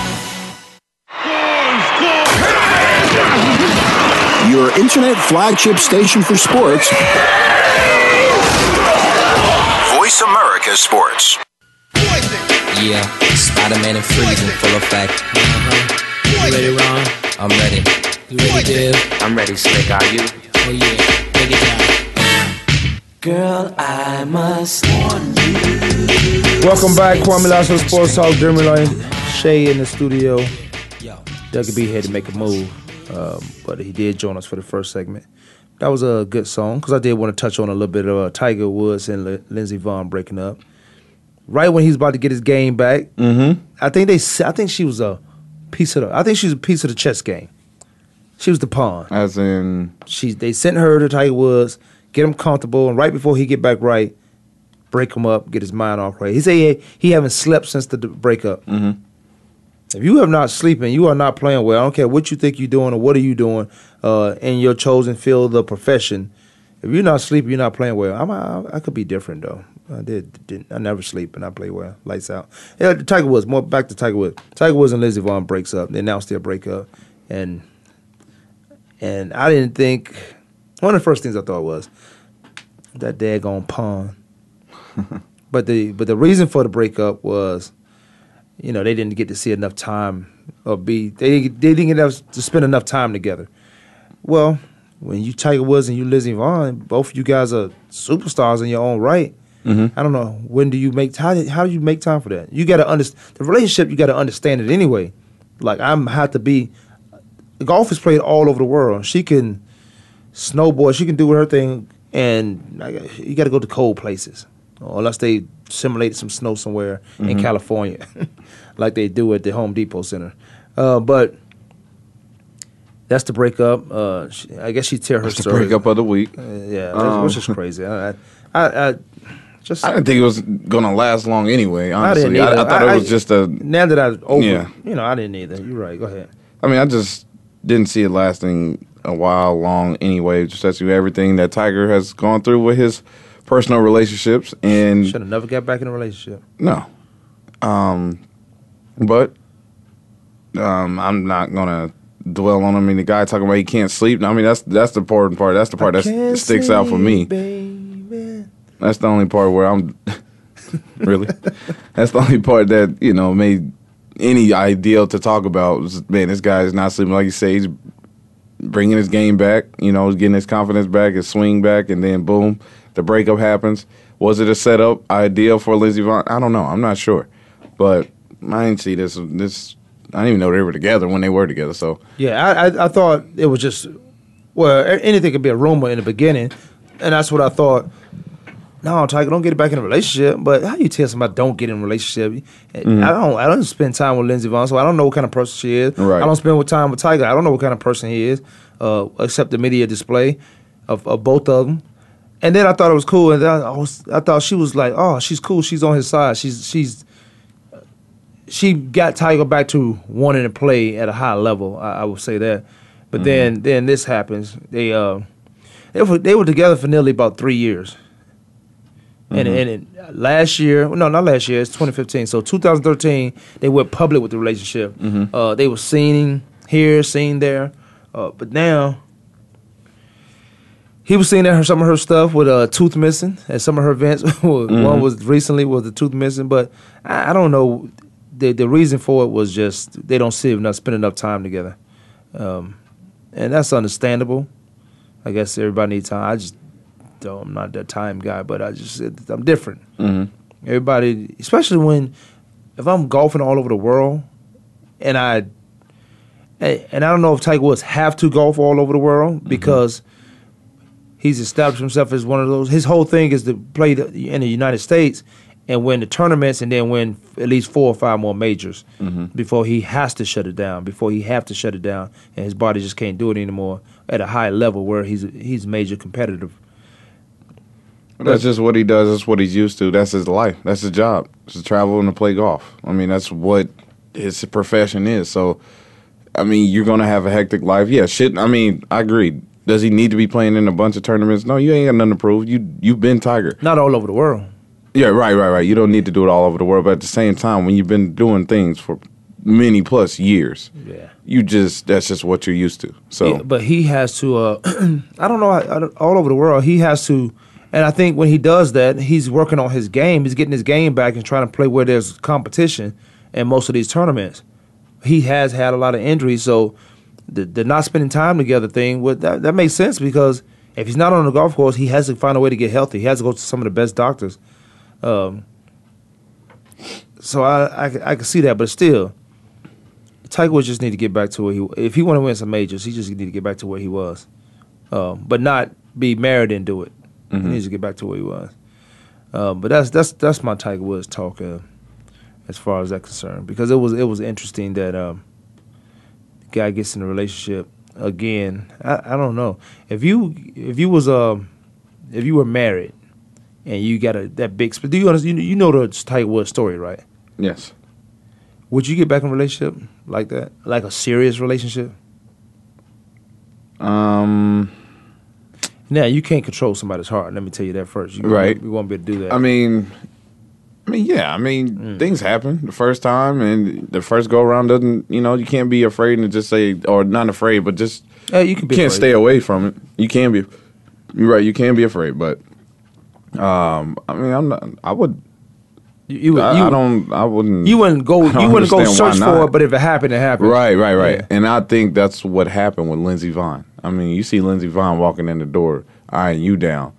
[SPEAKER 1] Your internet flagship station for sports. Voice America Sports.
[SPEAKER 6] Yeah, Spider-Man and freezing full effect. Uh-huh.
[SPEAKER 7] You ready, Ron?
[SPEAKER 6] I'm ready.
[SPEAKER 7] You ready, Dave?
[SPEAKER 6] I'm ready, Slick. Are you?
[SPEAKER 7] Oh yeah, take it down.
[SPEAKER 6] Girl, I must warn you.
[SPEAKER 3] Welcome back, Kwamie Lassiter Sports Talk. Jeremy Lane, Shay in the studio. Doug could be here to make a move, um, but he did join us for the first segment. That was a good song because I did want to touch on a little bit of uh, Tiger Woods and L- Lindsey Vonn breaking up. Right when he's about to get his game back,
[SPEAKER 4] Mm-hmm.
[SPEAKER 3] I think they. I think she was a piece of the. I think she was a piece of the chess game. She was the pawn.
[SPEAKER 4] As in,
[SPEAKER 3] She they sent her to Tiger Woods, get him comfortable, and right before he get back right, break him up, get his mind off right. He say he, he haven't slept since the breakup.
[SPEAKER 4] Mhm.
[SPEAKER 3] If you have not sleeping, you are not playing well. I don't care what you think you're doing or what are you doing uh, in your chosen field of profession. If you're not sleeping, you're not playing well. I'm, I, I could be different though. I did, did. I never sleep and I play well. Lights out. Yeah, Tiger Woods. More back to Tiger Woods. Tiger Woods and Lindsey Vonn breaks up. They announced their breakup, and and I didn't think. One of the first things I thought was that daggone pawn. but the but the reason for the breakup was, you know, they didn't get to see enough time or be they they didn't get enough to spend enough time together. Well, when you Tiger Woods and you Lizzie Vaughn, both of you guys are superstars in your own right.
[SPEAKER 4] Mhm.
[SPEAKER 3] I don't know when do you make how do, how do you make time for that? You got to understand the relationship. You got to understand it anyway. Like I'm have to be. Golf is played all over the world. She can snowboard. She can do her thing, and like, you got to go to cold places, unless they simulate some snow somewhere in
[SPEAKER 4] Mhm.
[SPEAKER 3] California, like they do at the Home Depot Center. Uh, but that's the breakup. Uh, she, I guess she tear her
[SPEAKER 4] That's the
[SPEAKER 3] story.
[SPEAKER 4] breakup of the week.
[SPEAKER 3] Uh, yeah,
[SPEAKER 4] Um,
[SPEAKER 3] which is crazy. I, I, I, I just
[SPEAKER 4] I didn't think it was gonna last long anyway.
[SPEAKER 3] I
[SPEAKER 4] Honestly, I,
[SPEAKER 3] either.
[SPEAKER 4] I thought
[SPEAKER 3] I-
[SPEAKER 4] it was just a.
[SPEAKER 3] now that I over,
[SPEAKER 4] Yeah.
[SPEAKER 3] you know, I didn't either. You're right. Go ahead.
[SPEAKER 4] I mean, I just didn't see it lasting a while long anyway. Just as to everything that Tiger has gone through with his personal relationships, and
[SPEAKER 3] Should have never got back in a relationship.
[SPEAKER 4] no, um, but um, I'm not gonna dwell on him. I mean, the guy talking about he can't sleep. I mean, that's that's the important part. That's the part that sticks out for me. That's the only part where I'm really. That's the only part that you know made any ideal to talk about. Was, man, this guy is not sleeping like you say. He's bringing his game back. You know, he's getting his confidence back, his swing back, and then boom, the breakup happens. Was it a setup ideal for Lindsey Vonn? I don't know. I'm not sure, but I didn't see this. This I didn't even know they were together when they were together. So
[SPEAKER 3] Yeah, I, I, I thought it was just well, anything could be a rumor in the beginning, and that's what I thought. No, Tiger, don't get it back in a relationship. But how you tell somebody don't get in a relationship?
[SPEAKER 4] Mhm.
[SPEAKER 3] I don't. I don't spend time with Lindsey Vonn, so I don't know what kind of person she is.
[SPEAKER 4] Right.
[SPEAKER 3] I don't spend with time with Tiger. I don't know what kind of person he is, uh, except the media display of, of both of them. And then I thought it was cool, and then I was, I thought she was like, oh, she's cool. She's on his side. She's she's she got Tiger back to wanting to play at a high level. I, I would say that. But then then this happens. They uh they were they were together for nearly about three years. And
[SPEAKER 4] Mhm.
[SPEAKER 3] and it, last year, no, not last year. It's 2015. So 2013, they went public with the relationship.
[SPEAKER 4] Mhm.
[SPEAKER 3] Uh, they were seen here, seen there. Uh, but now he was seeing her some of her stuff with a tooth missing at some of her events. One
[SPEAKER 4] Mhm.
[SPEAKER 3] was recently with the tooth missing, but I, I don't know. The the reason for it was just they don't see enough, spend enough time together, um, and that's understandable. I guess everybody needs time. I just don't. I'm not that time guy, but I just I'm different.
[SPEAKER 4] Mhm.
[SPEAKER 3] Everybody, especially when if I'm golfing all over the world, and I and I don't know if Tiger Woods have to golf all over the world because he's established himself as one of those. His whole thing is to play the, in the United States and win the tournaments, and then win at least four or five more majors
[SPEAKER 4] Mhm.
[SPEAKER 3] before he has to shut it down. Before he have to shut it down, and his body just can't do it anymore at a high level where he's he's major competitive.
[SPEAKER 4] That's just what he does. That's what he's used to. That's his life. That's his job. It's to travel and to play golf. I mean, that's what his profession is. So, I mean, you're gonna have a hectic life. Yeah, shit. I mean, I agree. Does he need to be playing in a bunch of tournaments? No, you ain't got nothing to prove. You you've been Tiger.
[SPEAKER 3] Not all over the world.
[SPEAKER 4] Yeah, right, right, right. You don't need to do it all over the world, but at the same time, when you've been doing things for many plus years,
[SPEAKER 3] Yeah.
[SPEAKER 4] you just that's just what you're used to. So
[SPEAKER 3] Yeah, but he has to. Uh, I don't know. I, I all over the world, he has to. And I think when he does that, he's working on his game. He's getting his game back and trying to play where there's competition in most of these tournaments. He has had a lot of injuries, so the, the not spending time together thing would that, that makes sense because if he's not on the golf course, he has to find a way to get healthy. He has to go to some of the best doctors. Um, so I, I I can see that, but still, Tiger Woods just need to get back to where he. If he want to win some majors, he just need to get back to where he was, um, but not be married and do it.
[SPEAKER 4] Mhm.
[SPEAKER 3] He needs to get back to where he was. Um, but that's that's that's my Tiger Woods talk uh, as far as that concerned because it was it was interesting that um, the guy gets in a relationship again. I, I don't know if you if you was um if you were married and you got a that big sp- do you understand you, you know the Tiger Woods story right?
[SPEAKER 4] yes,
[SPEAKER 3] Would you get back in a relationship like that, like a serious relationship?
[SPEAKER 4] um,
[SPEAKER 3] Now you can't control somebody's heart. Let me tell you that first. You
[SPEAKER 4] Right.
[SPEAKER 3] You won't be able to do that.
[SPEAKER 4] I mean, I mean, yeah. I mean,
[SPEAKER 3] Mm.
[SPEAKER 4] things happen the first time, and the first go around doesn't. You know, you can't be afraid and just say, or not afraid, but just
[SPEAKER 3] Yeah, you can be
[SPEAKER 4] can't
[SPEAKER 3] afraid.
[SPEAKER 4] stay away from it. You can be. You're right. You can be afraid, but um, I mean, I'm not. I would.
[SPEAKER 3] You, you,
[SPEAKER 4] I,
[SPEAKER 3] you,
[SPEAKER 4] I don't. I wouldn't.
[SPEAKER 3] you wouldn't go. You wouldn't go search for it. But if it happened, it happened.
[SPEAKER 4] Right, right, right.
[SPEAKER 3] Yeah.
[SPEAKER 4] And I think that's what happened with Lindsey Vonn. I mean, you see Lindsey Vonn walking in the door, eyeing you down,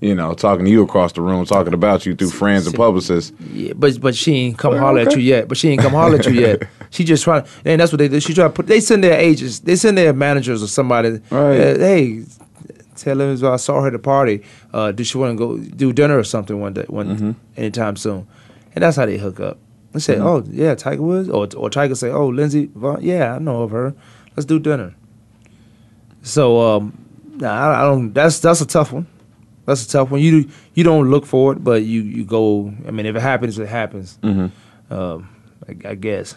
[SPEAKER 4] you know, talking to you across the room, talking about you through friends and publicists.
[SPEAKER 3] Yeah, but but she ain't come
[SPEAKER 4] Well,
[SPEAKER 3] holler at you yet. But she ain't come holler at you yet. She just trying. And that's what they do. She try to put. They send their agents. They send their managers or somebody.
[SPEAKER 4] Right.
[SPEAKER 3] uh, hey, tell Vonn I saw her at the party. Uh, do she want to go do dinner or something one day, one
[SPEAKER 4] Mm-hmm.
[SPEAKER 3] anytime soon? And that's how they hook up. They say,
[SPEAKER 4] Mhm.
[SPEAKER 3] oh yeah, Tiger Woods, or or Tiger say, oh Lindsey Vonn, yeah, I know of her. Let's do dinner. So um, nah, I, I don't. That's that's a tough one. That's a tough one. You you don't look for it, but you you go. I mean, if it happens, it happens.
[SPEAKER 4] Mhm.
[SPEAKER 3] Um, I, I guess.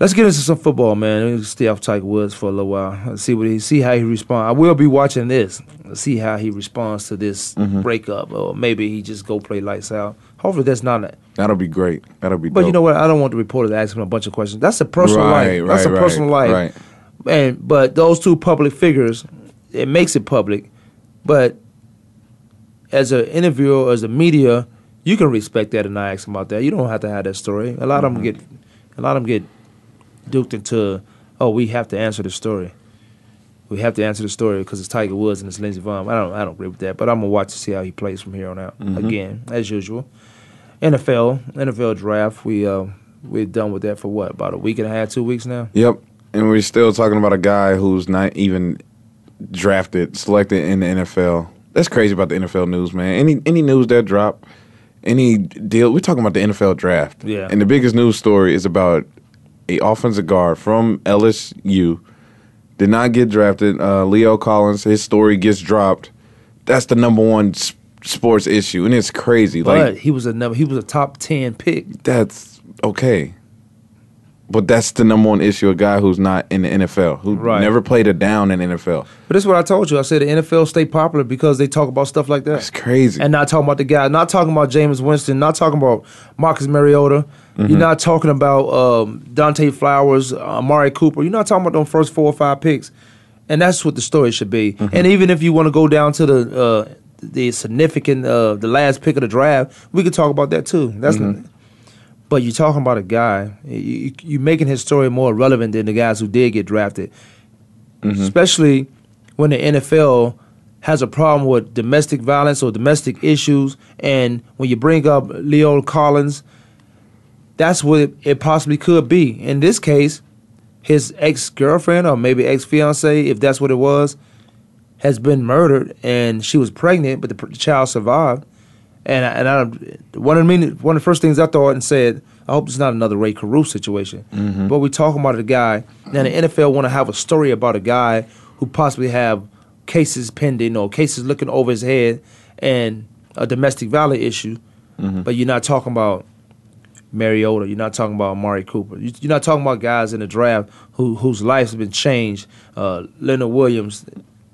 [SPEAKER 3] Let's get into some football, man. Let's stay off Tiger Woods for a little while. Let's see what he see how he responds. I will be watching this. Let's see how he responds to this
[SPEAKER 4] Mhm.
[SPEAKER 3] breakup, or maybe he just go play lights out. Hopefully, that's not. A,
[SPEAKER 4] That'll be great. That'll be.
[SPEAKER 3] but you know what? I don't want the reporter to ask him a bunch of questions. That's a personal
[SPEAKER 4] Right,
[SPEAKER 3] life. That's a
[SPEAKER 4] right,
[SPEAKER 3] personal
[SPEAKER 4] right,
[SPEAKER 3] life.
[SPEAKER 4] right.
[SPEAKER 3] And but those two public figures, it makes it public. But as an interviewer, as a media, you can respect that and not ask them about that. You don't have to have that story. A lot of them get, a lot of them get duped into, oh, we have to answer the story. We have to answer the story because it's Tiger Woods and it's Lindsey Vonn. I don't, I don't agree with that. But I'm gonna watch to see how he plays from here on out.
[SPEAKER 4] Mhm.
[SPEAKER 3] Again, as usual. NFL, NFL draft. We uh, we're done with that for what about a week and a half, two weeks now.
[SPEAKER 4] Yep. And we're still talking about a guy who's not even drafted, selected in the NFL. That's crazy about the NFL news, man. Any any news that drop, any deal. We're talking about the NFL draft.
[SPEAKER 3] Yeah.
[SPEAKER 4] And the biggest news story is about a offensive guard from LSU. Did not get drafted. Uh, La'el Collins. His story gets dropped. That's the number one s- sports issue, and it's crazy.
[SPEAKER 3] But
[SPEAKER 4] Like
[SPEAKER 3] he was a number, he was a top ten pick.
[SPEAKER 4] that's okay. But that's the number one issue. A guy who's not in the NFL, who
[SPEAKER 3] Right.
[SPEAKER 4] never played a down in the NFL.
[SPEAKER 3] But that's what I told you. I said the NFL stay popular because they talk about stuff like that. That's
[SPEAKER 4] crazy.
[SPEAKER 3] And not talking about the guy, not talking about Jameis Winston, not talking about Marcus Mariota.
[SPEAKER 4] Mhm.
[SPEAKER 3] You're not talking about um, Dante Flowers, Amari Cooper. You're not talking about them first four or five picks. And that's what the story should be. And even if you want to go down to the uh, the significant, uh, the last pick of the draft, we could talk about that too. That's
[SPEAKER 4] Mhm.
[SPEAKER 3] but you're talking about a guy. You, you're making his story more relevant than the guys who did get drafted,
[SPEAKER 4] Mm-hmm.
[SPEAKER 3] especially when the NFL has a problem with domestic violence or domestic issues. And when you bring up La'el Collins, that's what it, it possibly could be. In this case, his ex girlfriend or maybe ex fiance, if that's what it was, has been murdered, and she was pregnant, but the, the child survived. And I- and I, one of the mean, one of the first things I thought and said, I hope it's not another Rae Carruth situation.
[SPEAKER 4] Mhm.
[SPEAKER 3] But we're talking about a guy. Now the NFL want to have a story about a guy who possibly have cases pending or cases looking over his head and a domestic violence issue.
[SPEAKER 4] Mhm.
[SPEAKER 3] But you're not talking about Mariota. You're not talking about Amari Cooper. You- You're not talking about guys in the draft who whose lives have been changed. Uh, Leonard Williams.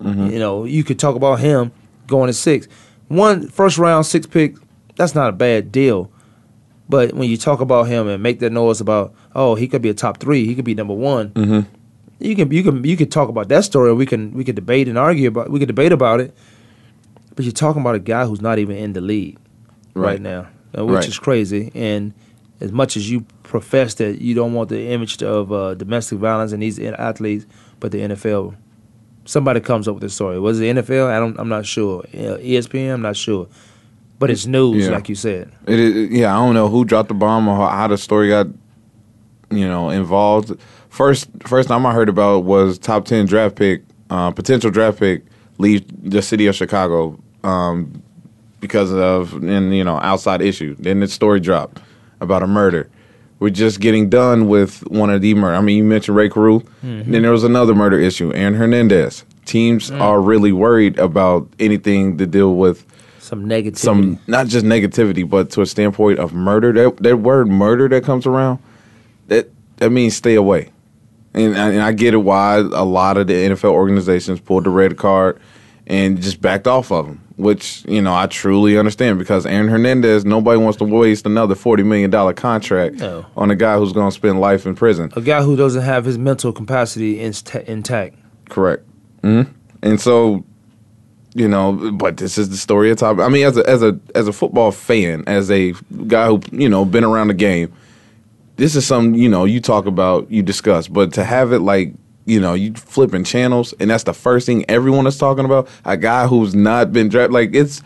[SPEAKER 4] Mhm.
[SPEAKER 3] You know, you could talk about him going to six. One first round six pick. That's not a bad deal. But when you talk about him and make that noise about, oh, he could be a top three, he could be number one.
[SPEAKER 4] Mm-hmm.
[SPEAKER 3] You can you can you can talk about that story. We can we can debate and argue about we can debate about it. But you're talking about a guy who's not even in the league right,
[SPEAKER 4] Right.
[SPEAKER 3] now, which
[SPEAKER 4] Right.
[SPEAKER 3] is crazy. And as much as you profess that you don't want the image of uh, domestic violence in these athletes, but the NFL, somebody comes up with this story. Was it NFL? I don't. I'm not sure. Uh, ESPN. I'm not sure. But it's news,
[SPEAKER 4] Yeah.
[SPEAKER 3] like you said.
[SPEAKER 4] It, is yeah, I don't know who dropped the bomb or how, how the story got, you know, involved. First, first time I heard about was top ten draft pick, uh, potential draft pick, leave the city of Chicago um, because of and you know outside issue. Then the story dropped about a murder. We're just getting done with one of the murder. I mean, you mentioned Rae Carruth.
[SPEAKER 3] Mhm.
[SPEAKER 4] Then there was another murder issue, Aaron Hernandez. Teams
[SPEAKER 3] Mm.
[SPEAKER 4] are really worried about anything to deal with
[SPEAKER 3] Some negativity.
[SPEAKER 4] some not just negativity, but to a standpoint of murder. That that word murder that comes around, that that means stay away. And, and I get it why a lot of the NFL organizations pulled the red card and just backed off of him, which you know I truly understand because Aaron Hernandez, nobody wants to waste another forty million dollar contract
[SPEAKER 3] No.
[SPEAKER 4] on a guy who's going to spend life in prison.
[SPEAKER 3] a guy who doesn't have his mental capacity intact.
[SPEAKER 4] Correct. hmm And so, you know, but this is the story of top. I mean, as a as a as a football fan, as a guy who you know been around the game, this is something you know you talk about, you discuss. But to have it like you know you flipping channels, and that's the first thing everyone is talking about. A guy who's not been drafted, like it's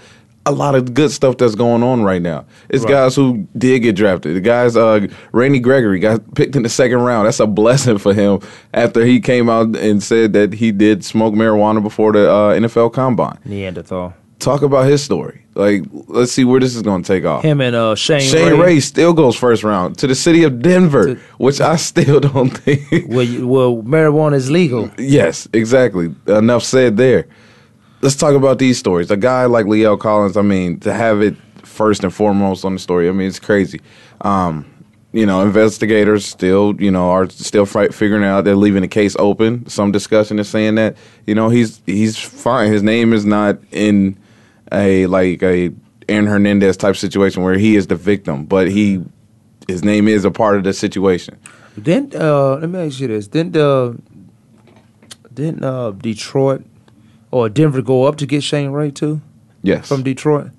[SPEAKER 4] a lot of good stuff that's going on right now. It's
[SPEAKER 3] Right.
[SPEAKER 4] guys who did get drafted. The guys, uh, Randy Gregory got picked in the second round. That's a blessing for him after he came out and said that he did smoke marijuana before the uh, NFL Combine.
[SPEAKER 3] Neanderthal.
[SPEAKER 4] Talk about his story. Like, let's see where this is going to take off.
[SPEAKER 3] Him and uh, Shane,
[SPEAKER 4] Shane
[SPEAKER 3] Ray.
[SPEAKER 4] Ray still goes first round to the city of Denver, which I still don't think.
[SPEAKER 3] Well, you, well, marijuana is legal.
[SPEAKER 4] Yes, exactly. Enough said there. Let's talk about these stories. A guy like La'el Collins, I mean, to have it first and foremost on the story, I mean, it's crazy. Um, you know, investigators still, you know, are still fight, figuring out. They're leaving the case open. Some discussion is saying that, you know, he's he's fine. His name is not in a like a Aaron Hernandez type situation where he is the victim, but he his name is a part of the situation.
[SPEAKER 3] Didn't uh, let me ask you this? Didn't uh, didn't uh, Detroit or Denver go up to get Shane Ray too?
[SPEAKER 4] Yes.
[SPEAKER 3] from Detroit.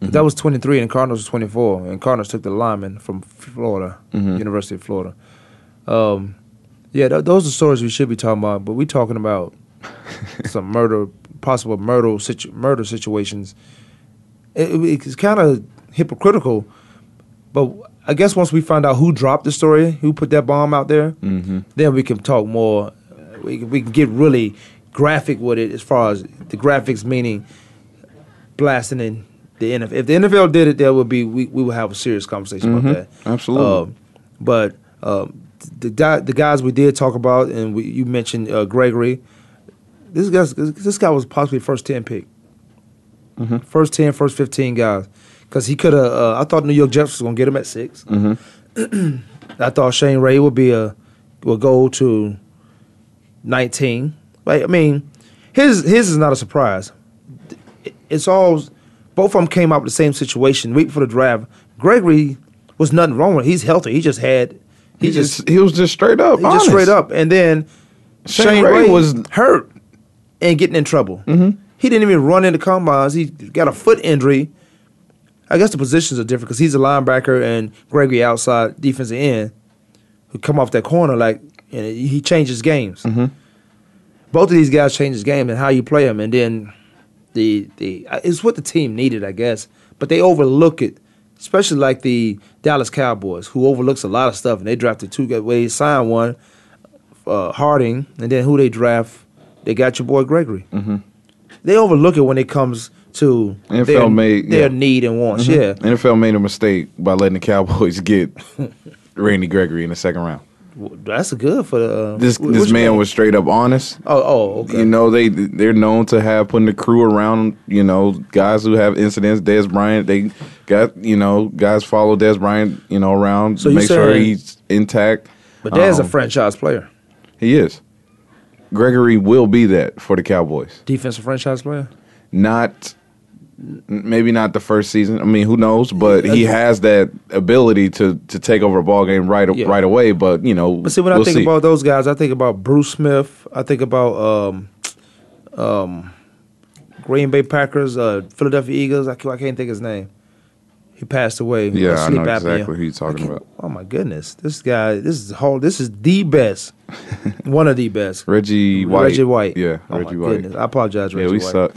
[SPEAKER 3] That was twenty three, and Cardinals was twenty four, and Cardinals took the lineman from Florida,
[SPEAKER 4] Mhm.
[SPEAKER 3] University of Florida. Um, yeah, th- those are stories we should be talking about, but we're talking about some murder, possible murder situ- murder situations. It, it- it's kind of hypocritical, but I guess once we find out who dropped the story, who put that bomb out there,
[SPEAKER 4] Mm-hmm.
[SPEAKER 3] then we can talk more. uh, We can, we can get really graphic with it as far as the graphics meaning blasting in the NFL. If the NFL did it, there would be we, we would have a serious conversation
[SPEAKER 4] Mhm.
[SPEAKER 3] about that.
[SPEAKER 4] Absolutely.
[SPEAKER 3] Um, but um, the the guys we did talk about, and we, you mentioned uh, Gregory. This guy, this guy was possibly first ten pick,
[SPEAKER 4] Mhm.
[SPEAKER 3] first 10, first fifteen guys, because he could have. Uh, I thought New York Jets was gonna get him at 6
[SPEAKER 4] Mm-hmm.
[SPEAKER 3] I thought Shane Ray would be a would go to nineteen. Like I mean, his his is not a surprise. It's all both of them came out with the same situation week before the draft. Gregory was nothing wrong with. Him. He's healthy. He just had he,
[SPEAKER 4] He
[SPEAKER 3] just,
[SPEAKER 4] just he was just straight up.
[SPEAKER 3] he just straight up, and then
[SPEAKER 4] Shane
[SPEAKER 3] Shane,
[SPEAKER 4] Ray
[SPEAKER 3] Ray,
[SPEAKER 4] was
[SPEAKER 3] hurt and getting in trouble. Mm-hmm. He didn't even run into combines. He got a foot injury. I guess the positions are different because he's a linebacker and Gregory outside defensive end who come off that corner like and he changes games.
[SPEAKER 4] Mhm.
[SPEAKER 3] Both of these guys change his game and how you play them, and then the the it's what the team needed, I guess. But they overlook it, especially like the Dallas Cowboys, who overlooks a lot of stuff, and they drafted two guys. Well, they signed one, uh, Harding, and then who they draft? They got your boy Gregory.
[SPEAKER 4] Mhm.
[SPEAKER 3] They overlook it when it comes to
[SPEAKER 4] NFL
[SPEAKER 3] their,
[SPEAKER 4] made
[SPEAKER 3] their
[SPEAKER 4] yeah.
[SPEAKER 3] need and wants.
[SPEAKER 4] Mhm.
[SPEAKER 3] Yeah,
[SPEAKER 4] NFL made a mistake by letting the Cowboys get Randy Gregory in the second round.
[SPEAKER 3] That's good for the. Uh,
[SPEAKER 4] This this man was straight up honest.
[SPEAKER 3] Oh, oh, okay.
[SPEAKER 4] You know they they're known to have putting the crew around. You know guys who have incidents. Dez Bryant they got you know guys follow Dez Bryant you know around
[SPEAKER 3] So
[SPEAKER 4] make sure he's intact.
[SPEAKER 3] But a
[SPEAKER 4] Um,
[SPEAKER 3] franchise player,
[SPEAKER 4] He is. Gregory will be that for the Cowboys.
[SPEAKER 3] defensive franchise player.
[SPEAKER 4] Not maybe not the first season. I mean, who knows? But he has that ability to to take over a ball game right
[SPEAKER 3] Yeah.
[SPEAKER 4] right away. But you know,
[SPEAKER 3] But see, when I
[SPEAKER 4] we'll
[SPEAKER 3] think
[SPEAKER 4] see.
[SPEAKER 3] about those guys, I think about Bruce Smith. I think about um, um, Green Bay Packers, uh, Philadelphia Eagles. I I can't think his name. He passed away.
[SPEAKER 4] Yeah, I know exactly who you're talking about.
[SPEAKER 3] Oh my goodness, this guy, this is whole. This is the best, one of the best.
[SPEAKER 4] Reggie White.
[SPEAKER 3] Reggie White.
[SPEAKER 4] Yeah,
[SPEAKER 3] Oh
[SPEAKER 4] Reggie
[SPEAKER 3] my
[SPEAKER 4] White.
[SPEAKER 3] goodness. I apologize, Reggie
[SPEAKER 4] yeah, we
[SPEAKER 3] White.
[SPEAKER 4] suck.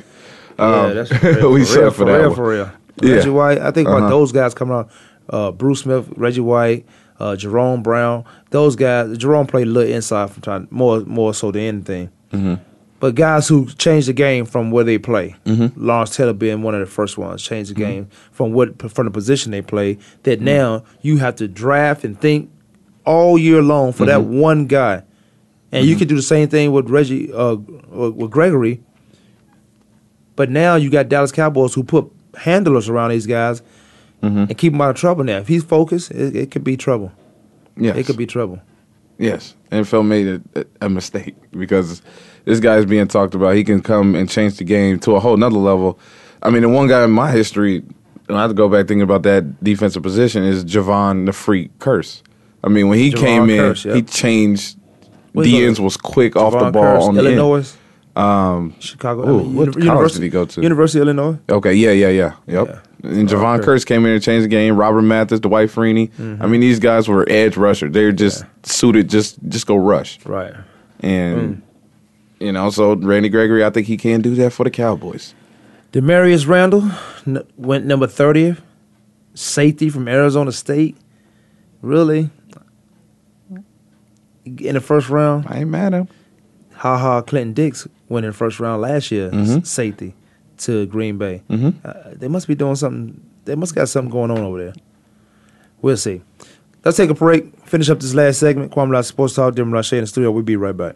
[SPEAKER 3] Yeah,
[SPEAKER 4] Um,
[SPEAKER 3] that's real,
[SPEAKER 4] we
[SPEAKER 3] for
[SPEAKER 4] suck
[SPEAKER 3] real,
[SPEAKER 4] for
[SPEAKER 3] for
[SPEAKER 4] that
[SPEAKER 3] real,
[SPEAKER 4] one.
[SPEAKER 3] for real.
[SPEAKER 4] Yeah.
[SPEAKER 3] Reggie White. I think about
[SPEAKER 4] Uh-huh.
[SPEAKER 3] those guys coming out. Uh, Bruce Smith, Reggie White, uh, Jerome Brown. Those guys. Jerome played a little inside from time, more more so than anything.
[SPEAKER 4] Mhm.
[SPEAKER 3] But guys who changed the game from where they play.
[SPEAKER 4] Mhm.
[SPEAKER 3] Lawrence Taylor being one of the first ones, changed the
[SPEAKER 4] Mm-hmm.
[SPEAKER 3] game from what from the position they play. That now you have to draft and think all year long for that
[SPEAKER 4] Mhm.
[SPEAKER 3] one guy, and you
[SPEAKER 4] Mhm.
[SPEAKER 3] can do the same thing with Reggie uh, with Gregory. But now you got Dallas Cowboys who put handlers around these guys
[SPEAKER 4] Mhm.
[SPEAKER 3] and keep them out of trouble. Now, if he's focused, it, it could be trouble.
[SPEAKER 4] Yes.
[SPEAKER 3] It could be trouble.
[SPEAKER 4] Yes, NFL made a, a mistake because this guy is being talked about. He can come and change the game to a whole nother level. I mean, the one guy in my history, and I have to go back thinking about that defensive position is Jevon the Freak Kearse. I mean, when he
[SPEAKER 3] Jevon
[SPEAKER 4] came in,
[SPEAKER 3] yep.
[SPEAKER 4] he changed.
[SPEAKER 3] Where he
[SPEAKER 4] DNs was quick off the ball
[SPEAKER 3] Kearse,
[SPEAKER 4] on the end.
[SPEAKER 3] Illinois,
[SPEAKER 4] Um,
[SPEAKER 3] Chicago.
[SPEAKER 4] ooh,
[SPEAKER 3] I mean,
[SPEAKER 4] what college
[SPEAKER 3] University-
[SPEAKER 4] did he go to?
[SPEAKER 3] University of Illinois.
[SPEAKER 4] Okay, yeah, yeah, yeah. Yep. And Jevon
[SPEAKER 3] Kearse.
[SPEAKER 4] Kearse came in and changed the game. Robert Mathis, Dwight Freeney.
[SPEAKER 3] Mm-hmm.
[SPEAKER 4] I mean, these guys were edge rushers. They're just suited, just just go rush.
[SPEAKER 3] Right.
[SPEAKER 4] And
[SPEAKER 3] Mm.
[SPEAKER 4] You know, so Randy Gregory, I think he can do that for the Cowboys.
[SPEAKER 3] Damarious Randall n- went number 30th. Safety from Arizona State. Really? In the first round?
[SPEAKER 4] I ain't mad at him.
[SPEAKER 3] Ha ha. Clinton Dix went in the first round last year, s-
[SPEAKER 4] Mhm.
[SPEAKER 3] safety to Green Bay.
[SPEAKER 4] Mhm.
[SPEAKER 3] Uh, they must be doing something. They must got something going on over there. We'll see. Let's take a break. Finish up this last segment. Kwamie Sports Talk. Dim Rashe in the studio. We'll be right back.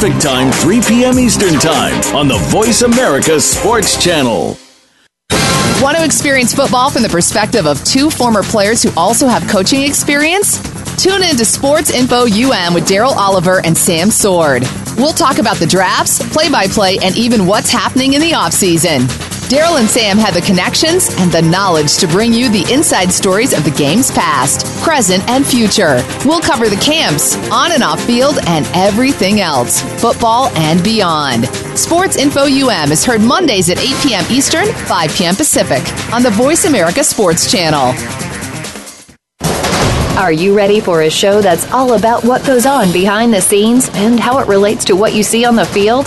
[SPEAKER 8] Time, 3 p.m. Eastern Time on the Voice America Sports Channel.
[SPEAKER 9] Want to experience football from the perspective of two former players who also have coaching experience? Tune in to Sports Info UM with Daryl Oliver and Sam Sword. We'll talk about the drafts, play by play, and even what's happening in the offseason. Daryl and Sam have the connections and the knowledge to bring you the inside stories of the game's past, present, and future. We'll cover the camps, on and off field, and everything else, football and beyond. Sports Info UM is heard Mondays at 8 p.m. Eastern, 5 p.m. Pacific on the Voice America Sports Channel.
[SPEAKER 10] Are you ready for a show that's all about what goes on behind the scenes and how it relates to what you see on the field?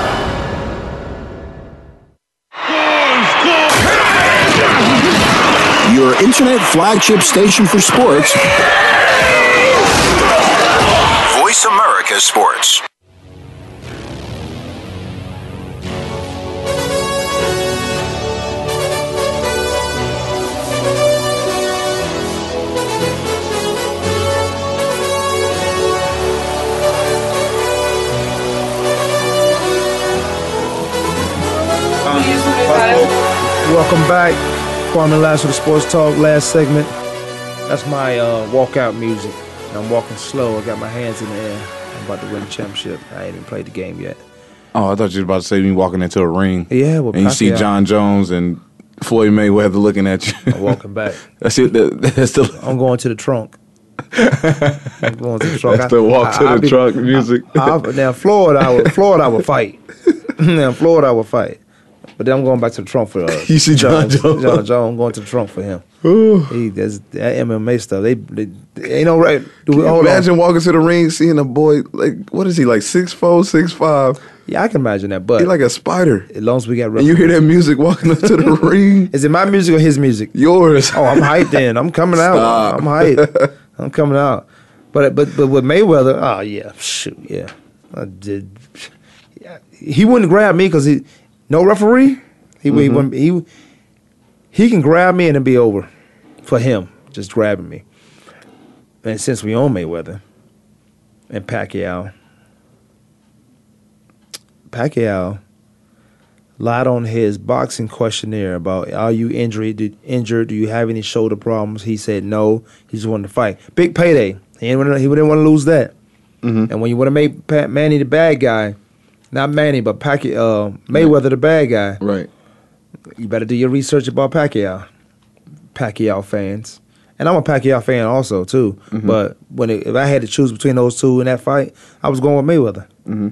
[SPEAKER 1] Your internet flagship station for sports.
[SPEAKER 11] Voice America Sports.
[SPEAKER 3] Welcome back. Kwamie Lassiter the Sports Talk. Last segment. That's my uh, walkout music. And I'm walking slow. I got my hands in the air. I'm about to win the championship. I ain't even played the game yet.
[SPEAKER 4] Oh, I thought you were about to say me walking into a ring.
[SPEAKER 3] Yeah, well,
[SPEAKER 4] and you see Jon Jones and Floyd Mayweather looking at you.
[SPEAKER 3] I'm walking back.
[SPEAKER 4] That's it. That, that's the
[SPEAKER 3] I'm going to the trunk. I'm going to the trunk.
[SPEAKER 4] That's the walk to
[SPEAKER 3] I'll
[SPEAKER 4] the
[SPEAKER 3] be-
[SPEAKER 4] trunk music.
[SPEAKER 3] I, I, now Florida, I would Florida, I would fight. now Florida, I would fight. But then I'm going back to the trunk for uh,
[SPEAKER 4] You see Jon Jones?
[SPEAKER 3] Jon Jones. I'm going to the trunk for him. He that's that MMA stuff. They, they, they ain't no right. Do
[SPEAKER 4] Can
[SPEAKER 3] we,
[SPEAKER 4] you imagine
[SPEAKER 3] on.
[SPEAKER 4] walking to the ring, seeing a boy like what is he like six four, six five?
[SPEAKER 3] Yeah, I can imagine that. But
[SPEAKER 4] He like a spider.
[SPEAKER 3] as long as we got,
[SPEAKER 4] And you hear that music walking up to the ring.
[SPEAKER 3] Is it my music or his music?
[SPEAKER 4] Yours.
[SPEAKER 3] Oh, I'm hyped. Then I'm coming out.
[SPEAKER 4] Stop.
[SPEAKER 3] I'm hyped. I'm coming out. But but but with Mayweather, oh yeah, shoot, yeah, I did. Yeah. He wouldn't grab me because he no referee. He he
[SPEAKER 4] Mhm.
[SPEAKER 3] wouldn't he he can grab me and it'd be over for him just grabbing me. And since we own Mayweather and Pacquiao, Pacquiao lied on his boxing questionnaire about are you injured? Did, injured? Do you have any shoulder problems? He said no. He just wanted to fight. Big payday. He didn't want to, he didn't want to lose that. And when you want to make Pat, Manny the bad guy, not Manny but Pacquiao, uh, Mayweather the bad guy,
[SPEAKER 4] Right.
[SPEAKER 3] you better do your research about Pacquiao. Pacquiao fans, and I'm a Pacquiao fan also too.
[SPEAKER 4] Mhm.
[SPEAKER 3] But when it, if I had to choose between those two in that fight, I was going with Mayweather.
[SPEAKER 4] Mm-hmm.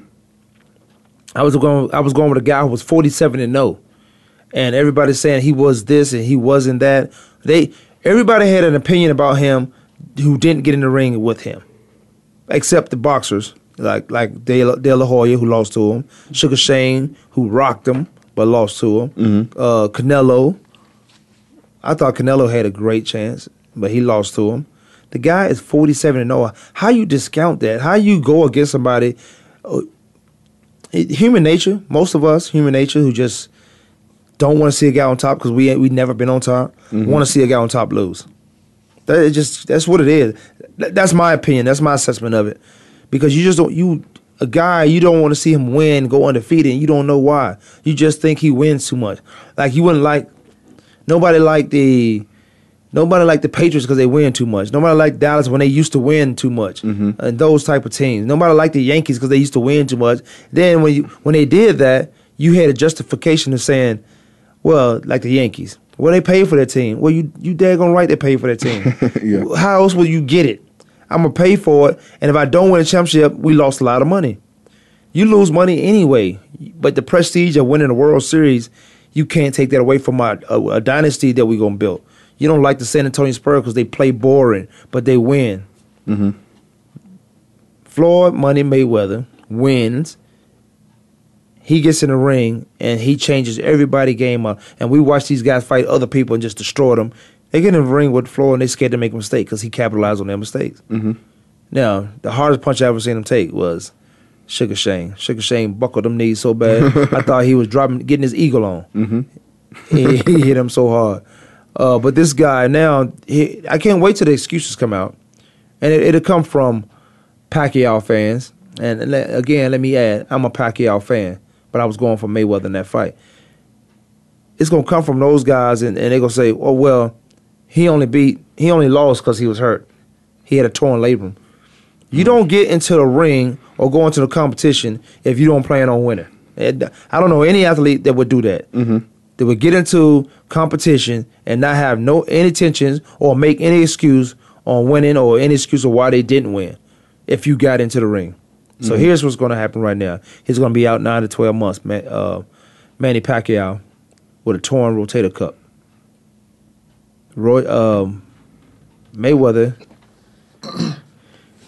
[SPEAKER 3] I was going. I was going with a guy who was 47 and 0, and everybody's saying he was this and he wasn't that. They everybody had an opinion about him who didn't get in the ring with him, except the boxers like like De La, De La Hoya who lost to him, Sugar Shane who rocked him, but lost to him.
[SPEAKER 4] Mm-hmm.
[SPEAKER 3] Uh, Canelo, I thought Canelo had a great chance, but he lost to him. The guy is 47 and 0. How you discount that? How you go against somebody? uh, it- human nature, most of us, human nature, who just don't want to see a guy on top because we ain't, we never been on top,
[SPEAKER 4] Mhm.
[SPEAKER 3] want to see a guy on top lose. That just that's what it is. That's my opinion. That's my assessment of it. Because you just don't you a guy you don't want to see him win, go undefeated, and you don't know why. You just think he wins too much. Like you wouldn't like nobody like the nobody like the Patriots because they win too much. Nobody like Dallas when they used to win too much. Mm-hmm. And those type of teams. Nobody like the Yankees because they used to win too much. Then when you when they did that, you had a justification of saying, well, like the Yankees. Well, they pay for their team. Well, you you daggone right they pay for their team. How else will you get it? I'm gonna pay for it, and if I don't win a championship, we lost a lot of money. You lose money anyway, but the prestige of winning a World Series, you can't take that away from a, a, a dynasty that we're gonna build. You don't like the San Antonio Spurs because they play boring, but they win.
[SPEAKER 4] Mm-hmm.
[SPEAKER 3] Floyd Money Mayweather wins. He gets in the ring and he changes everybody game up. And we watch these guys fight other people and just destroy them. They get in the ring with Floyd and they scared to make a mistake because he capitalized on their mistakes.
[SPEAKER 4] Mm-hmm.
[SPEAKER 3] Now, the hardest punch I ever seen him take was Sugar Shane. Sugar Shane buckled them knees so bad. I thought he was dropping, getting his eagle on.
[SPEAKER 4] Mm-hmm.
[SPEAKER 3] he, he hit him so hard. Uh, but this guy now, he, I can't wait till the excuses come out, and it, it'll come from Pacquiao fans. And le- again, let me add, I'm a Pacquiao fan, but I was going for Mayweather in that fight. It's gonna come from those guys, and, and they're gonna say, "Oh well, he only beat, he only lost because he was hurt. He had a torn labrum." You don't get into the ring or go into the competition if you don't plan on winning. I don't know any athlete that would do that.
[SPEAKER 4] Mm-hmm.
[SPEAKER 3] They would get into competition and not have no any intentions or make any excuse on winning or any excuse of why they didn't win. If you got into the ring, so
[SPEAKER 4] Mhm.
[SPEAKER 3] here's what's going to happen right now. He's going to be out nine to twelve months. Man, uh, Manny Pacquiao with a torn rotator cuff. Roy um, Mayweather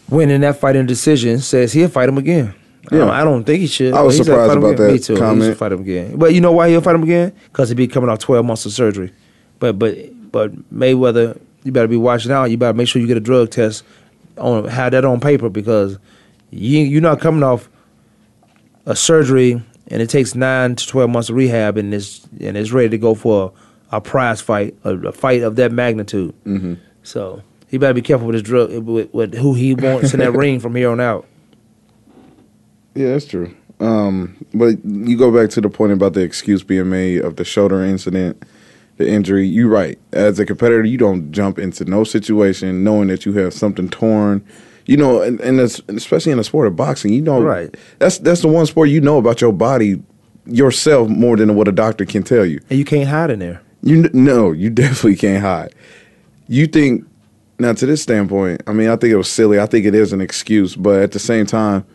[SPEAKER 3] winning that fight in decision says he'll fight him again. I, don't, I don't think he should.
[SPEAKER 4] I was
[SPEAKER 3] but
[SPEAKER 4] surprised about
[SPEAKER 3] again.
[SPEAKER 4] that
[SPEAKER 3] Me too. He
[SPEAKER 4] comment.
[SPEAKER 3] should fight him again. But you know why he'll fight him again? Because he'll be coming off twelve months of surgery. But but but Mayweather, you better be watching out. You better make sure you get a drug test on have that on paper because you you're not coming off a surgery and it takes nine to twelve months of rehab and it's and it's ready to go for a, a prize fight, a, a fight of that magnitude.
[SPEAKER 4] Mm-hmm.
[SPEAKER 3] So he better be careful with his drug with, with who he wants in that ring from here on out.
[SPEAKER 4] Yeah, that's true. Um, but you go back to the point about the excuse being made of the shoulder incident, the injury. You're right. As a competitor, you don't jump into no situation knowing that you have something torn. You know, and, and especially in the sport of boxing, you know,
[SPEAKER 3] Right.
[SPEAKER 4] That's that's the one sport you know about your body yourself more than what a doctor can tell you.
[SPEAKER 3] And you can't hide in there.
[SPEAKER 4] You no, you definitely can't hide. You think now to this standpoint, I mean, I think it was silly. I think it is an excuse, but at the same time,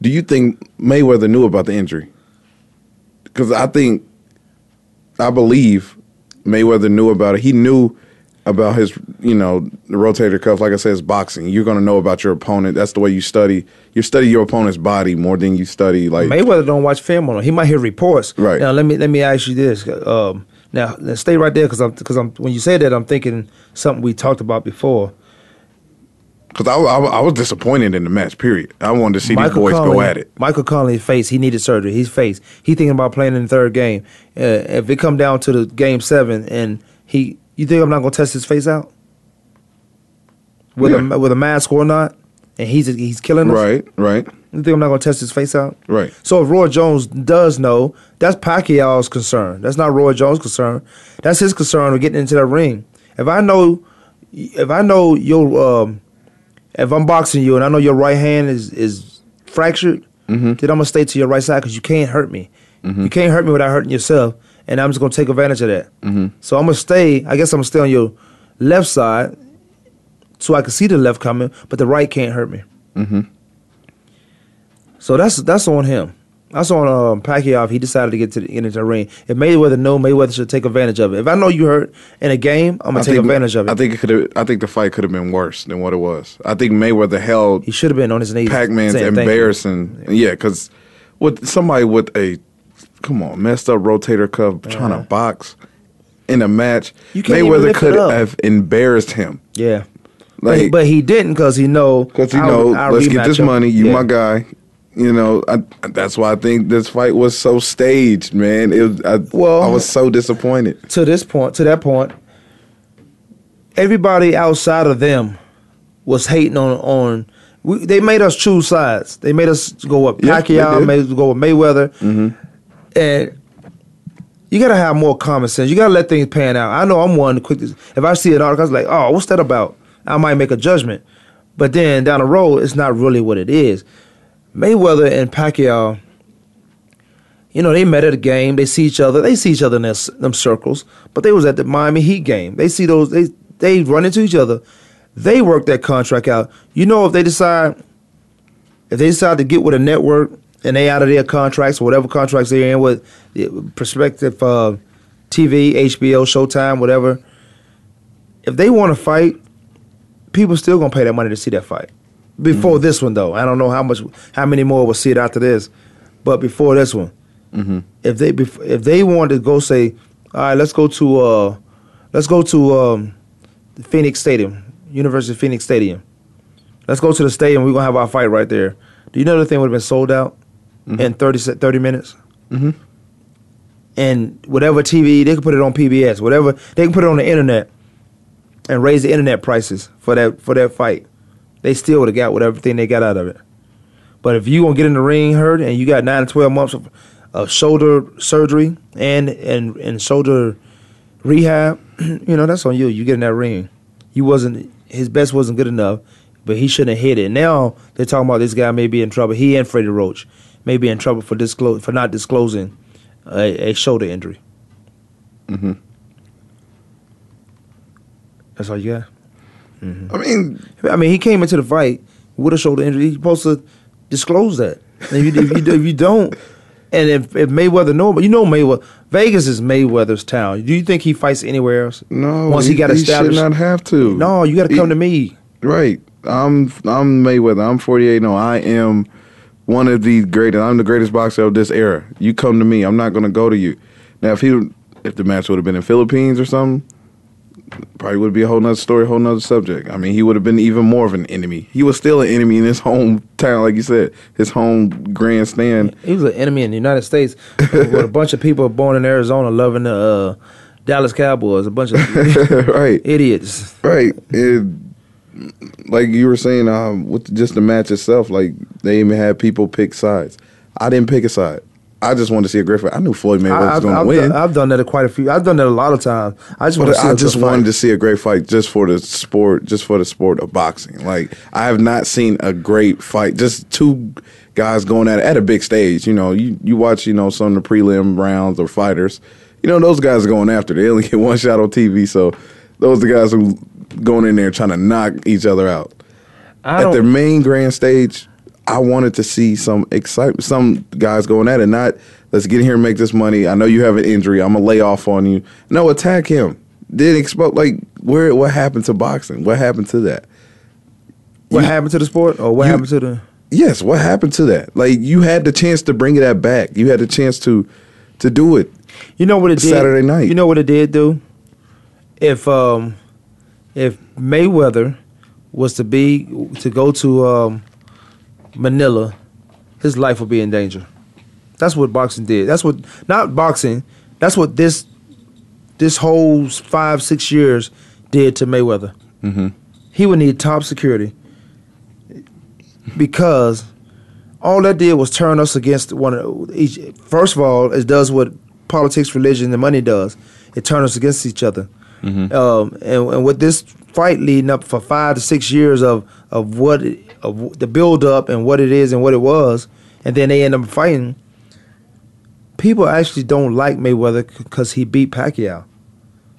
[SPEAKER 4] do you think Mayweather knew about the injury? Because I think, I believe Mayweather knew about it. He knew about his, you know, the rotator cuff. Like I said, it's boxing. You're going to know about your opponent. That's the way you study. You study your opponent's body more than you study like.
[SPEAKER 3] Mayweather don't watch film on him. He might hear reports.
[SPEAKER 4] Right.
[SPEAKER 3] Now let me let me ask you this. Um, now now stay right there because I'm because I'm when you say that I'm thinking something we talked about before.
[SPEAKER 4] Because I, I, I was disappointed in the match. Period. I wanted to see these boys go at it.
[SPEAKER 3] Michael Conley's face. He needed surgery. His face. He thinking about playing in the third game. Uh, if it come down to the game seven and he, you think I'm not gonna test his face out with a with a mask or not? And he's he's killing us.
[SPEAKER 4] Right, right,
[SPEAKER 3] You think I'm not gonna test his face out?
[SPEAKER 4] right.
[SPEAKER 3] So if Roy Jones does know, that's Pacquiao's concern. That's not Roy Jones' concern. That's his concern with getting into that ring. If I know, if I know your, um, if I'm boxing you and I know your right hand is is fractured,
[SPEAKER 4] Mm-hmm.
[SPEAKER 3] then I'm gonna stay to your right side because you can't hurt me. You can't hurt me without hurting yourself, and I'm just gonna take advantage of that.
[SPEAKER 4] Mm-hmm.
[SPEAKER 3] So I'm gonna stay. I guess I'm gonna stay on your left side, so I can see the left coming, but the right can't hurt me. So that's that's on him. That's on um, Pacquiao if he decided to get to the, get into the ring. If Mayweather know, Mayweather should take advantage of it. If I know you hurt in a game, I'm gonna
[SPEAKER 4] I
[SPEAKER 3] take
[SPEAKER 4] think-
[SPEAKER 3] advantage of it.
[SPEAKER 4] I think it could. I think the fight could have been worse than what it was. I think Mayweather held.
[SPEAKER 3] he should have been on his knees.
[SPEAKER 4] Pac-Man's
[SPEAKER 3] saying
[SPEAKER 4] embarrassing. Yeah, because with somebody with a come on, messed up rotator cuff trying to box in a match. Mayweather could have embarrassed him.
[SPEAKER 3] Yeah. but,
[SPEAKER 4] Like-
[SPEAKER 3] he, but he didn't because he know
[SPEAKER 4] Because
[SPEAKER 3] he
[SPEAKER 4] know,
[SPEAKER 3] I'll
[SPEAKER 4] let's get this
[SPEAKER 3] him.
[SPEAKER 4] money. You
[SPEAKER 3] Yeah.
[SPEAKER 4] my guy. You know, I, that's why I think this fight was so staged, man. It was, I,
[SPEAKER 3] Well-
[SPEAKER 4] I was so disappointed.
[SPEAKER 3] to this point, to that point, everybody outside of them was hating on on. We, they made us choose sides. They made us go with
[SPEAKER 4] Yeah,
[SPEAKER 3] Pacquiao,
[SPEAKER 4] did.
[SPEAKER 3] made us go with Mayweather, mm-hmm. and you gotta have more common sense. You gotta let things pan out. I know I'm one to quick. If I see an article, I was like, "Oh, what's that about?" I might make a judgment, but then down the road, it's not really what it is. Mayweather and Pacquiao, you know, they met at a game. They see each other. They see each other in their, them circles. But they was at the Miami Heat game. They see those. They they run into each other. They work that contract out. You know, if they decide, if they decide to get with a network and they out of their contracts, or whatever contracts they're in with, the prospective uh, TV, HBO, Showtime, whatever. If they want to fight, people still gonna pay that money to see that fight. Before this one though, I don't know how much, how many more will see it after this, but before this one,
[SPEAKER 4] Mm-hmm.
[SPEAKER 3] if they bef- if they wanted to go say, all right, let's go to uh, let's go to um, the Phoenix Stadium, University of Phoenix Stadium. Let's go to the stadium. We're gonna have our fight right there. Do you know the thing would have been sold out in 30, 30 minutes?
[SPEAKER 4] Mhm.
[SPEAKER 3] And whatever TV they could put it on PBS, whatever they can put it on the internet, and raise the internet prices for that for that fight. They still would have got whatever thing they got out of it. But if you gonna get in the ring hurt and you got nine to twelve months of, of shoulder surgery and and and shoulder rehab, you know that's on you. You get in that ring. You wasn't his best wasn't good enough, but he shouldn't have hit it. Now they're talking about this guy may be in trouble. He and Freddie Roach may be in trouble for disclose for not disclosing a, a shoulder injury.
[SPEAKER 4] Mm-hmm.
[SPEAKER 3] That's all you got. Mm-hmm.
[SPEAKER 4] I mean,
[SPEAKER 3] I mean, he came into the fight with a shoulder injury. He's supposed to disclose that. If you, if you, if you don't, and if, if Mayweather know, but you know Mayweather, Vegas is Mayweather's town. Do you think he fights anywhere else?
[SPEAKER 4] No,
[SPEAKER 3] Once he, got
[SPEAKER 4] Should
[SPEAKER 3] established,
[SPEAKER 4] not have to.
[SPEAKER 3] No, you got to
[SPEAKER 4] He-
[SPEAKER 3] come to me.
[SPEAKER 4] Right. I'm I'm Mayweather. I'm 48. No, oh. I am one of the greatest. I'm the greatest boxer of this era. You come to me. I'm not going to go to you. Now, if he if the match would have been in Philippines or something, probably would be a whole nother story, whole nother subject. I mean, he would have been even more of an enemy. He was still an enemy in his hometown, like you said, his home grandstand.
[SPEAKER 3] He was an enemy in the United States with a bunch of people born in Arizona loving the uh, Dallas Cowboys. A bunch of
[SPEAKER 4] right.
[SPEAKER 3] idiots.
[SPEAKER 4] Right. It, like you were saying, um, with just the match itself, like they even had people pick sides. I didn't pick a side. I just wanted to see a great fight. I knew Floyd Mayweather was going to win.
[SPEAKER 3] done, I've done that a quite a few. I've done that a lot of times. I just want to see
[SPEAKER 4] I
[SPEAKER 3] a
[SPEAKER 4] just
[SPEAKER 3] good fight.
[SPEAKER 4] wanted to see a great fight just for the sport, just for the sport of boxing. Like I have not seen a great fight. Just two guys going at it at a big stage. You know, you you watch you know some of the prelim rounds or fighters. You know those guys are going after. They only get one shot on TV, so those are the guys who going in there trying to knock each other out.
[SPEAKER 3] I
[SPEAKER 4] at the
[SPEAKER 3] don't-
[SPEAKER 4] main grand stage, I wanted to see some excitement. Some guys going at it, not let's get in here and make this money. I know you have an injury. I'm gonna lay off on you. No, attack him. Did expose like where? What happened to boxing? What happened to that?
[SPEAKER 3] What happened to the sport, or what
[SPEAKER 4] You-
[SPEAKER 3] happened to the?
[SPEAKER 4] Yes, what happened to that? Like you had the chance to bring that back. You had the chance to to do it.
[SPEAKER 3] You know what it did?
[SPEAKER 4] Saturday night.
[SPEAKER 3] You know what it did do? If um, if Mayweather was to be to go to um, Manila, his life would be in danger. That's what boxing did. That's what not boxing. That's what this this whole five six years did to Mayweather.
[SPEAKER 4] Mm-hmm.
[SPEAKER 3] He would need top security because all that did was turn us against one of each. First of all, it does what politics, religion, and money does. It turns us against each other.
[SPEAKER 4] Mm-hmm.
[SPEAKER 3] Um, and, and with this fight leading up for five to six years of of what of the build up and what it is and what it was, and then they end up fighting. People actually don't like Mayweather because he beat Pacquiao.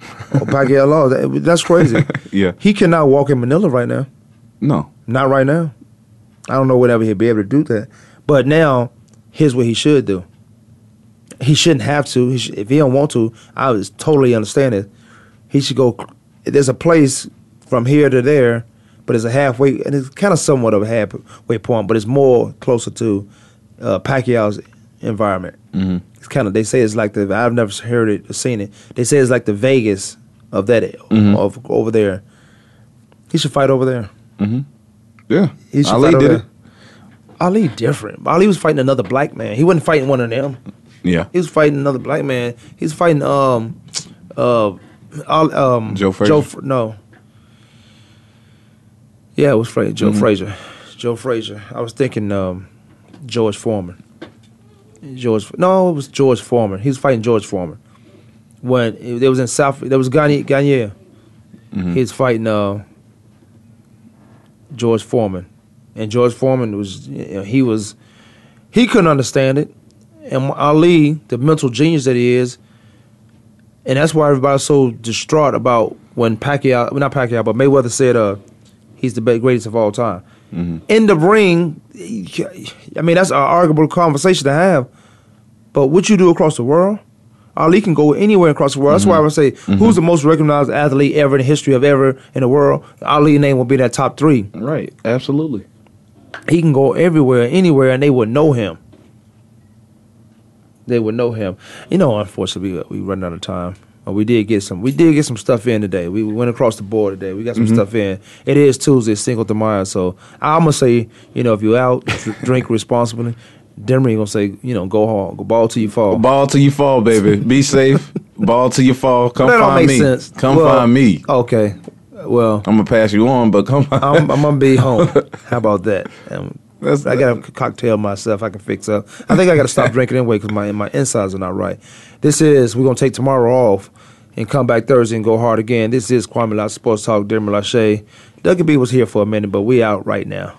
[SPEAKER 3] or Pacquiao lost. That- That's crazy.
[SPEAKER 4] Yeah.
[SPEAKER 3] He cannot walk in Manila right now.
[SPEAKER 4] No.
[SPEAKER 3] Not right now. I don't know whenever he'll be able to do that. But now, here's what he should do. He shouldn't have to. He should, if he don't want to, I was totally understand it. He should go. There's a place from here to there, but it's a halfway, and it's kind of somewhat of a halfway point, but it's more closer to uh, Pacquiao's environment.
[SPEAKER 4] Mhm.
[SPEAKER 3] It's kind of they say it's like the I've never heard it or seen it. They say it's like the Vegas of that
[SPEAKER 4] Mhm.
[SPEAKER 3] of over there. He should fight over there.
[SPEAKER 4] Mm-hmm. Yeah,
[SPEAKER 3] He should
[SPEAKER 4] Ali did
[SPEAKER 3] there.
[SPEAKER 4] it.
[SPEAKER 3] Ali different. Ali was fighting another black man. He wasn't fighting one of them.
[SPEAKER 4] Yeah,
[SPEAKER 3] He was fighting another black man. He's fighting um uh um
[SPEAKER 4] Joe?
[SPEAKER 3] Joe Fr- no. Yeah, it was Fra- Joe
[SPEAKER 4] Mhm.
[SPEAKER 3] Frazier. Joe Frazier. I was thinking um George Foreman. George No, it was George Foreman. He was fighting George Foreman. When it, there was in South there was Gagne Gagne.
[SPEAKER 4] Mhm.
[SPEAKER 3] He was fighting uh George Foreman. And George Foreman was you know, he was he couldn't understand it. And Ali, the mental genius that he is, and that's why everybody's so distraught about when Pacquiao, well, not Pacquiao, but Mayweather said uh, he's the greatest of all time.
[SPEAKER 4] Mm-hmm.
[SPEAKER 3] In the ring, I mean, that's an arguable conversation to have. But what you do across the world, Ali can go anywhere across the world. That's why I would say, who's the most recognized athlete ever in the history of ever in the world? Ali's name will be that top three.
[SPEAKER 4] Right, absolutely.
[SPEAKER 3] He can go everywhere, anywhere, and they would know him. They would know him. You know, unfortunately, we, we run out of time. We did get some. We did get some stuff in today. We, we went across the board today. We got some
[SPEAKER 4] Mhm.
[SPEAKER 3] stuff in. It is Tuesday, Cinco de Mayo. So I'm gonna say, you know, if you're out, drink responsibly. Demery gonna say, you know, go hard, go ball till you fall.
[SPEAKER 4] Ball till you fall, baby. Be safe. Ball till you fall. Come
[SPEAKER 3] That don't
[SPEAKER 4] find
[SPEAKER 3] make
[SPEAKER 4] me.
[SPEAKER 3] sense.
[SPEAKER 4] Come
[SPEAKER 3] Well,
[SPEAKER 4] find me.
[SPEAKER 3] Okay. Well,
[SPEAKER 4] I'm gonna pass you on, but come.
[SPEAKER 3] I'm, I'm gonna be home. How about that? Um, I got a cocktail myself. I can fix up. I think I got to stop drinking anyway because my my insides are not right. This is we're gonna take tomorrow off and come back Thursday and go hard again. This is Kwamie Lassiter Sports Talk. Dear Lachey. Dougie B was here for a minute, but we out right now.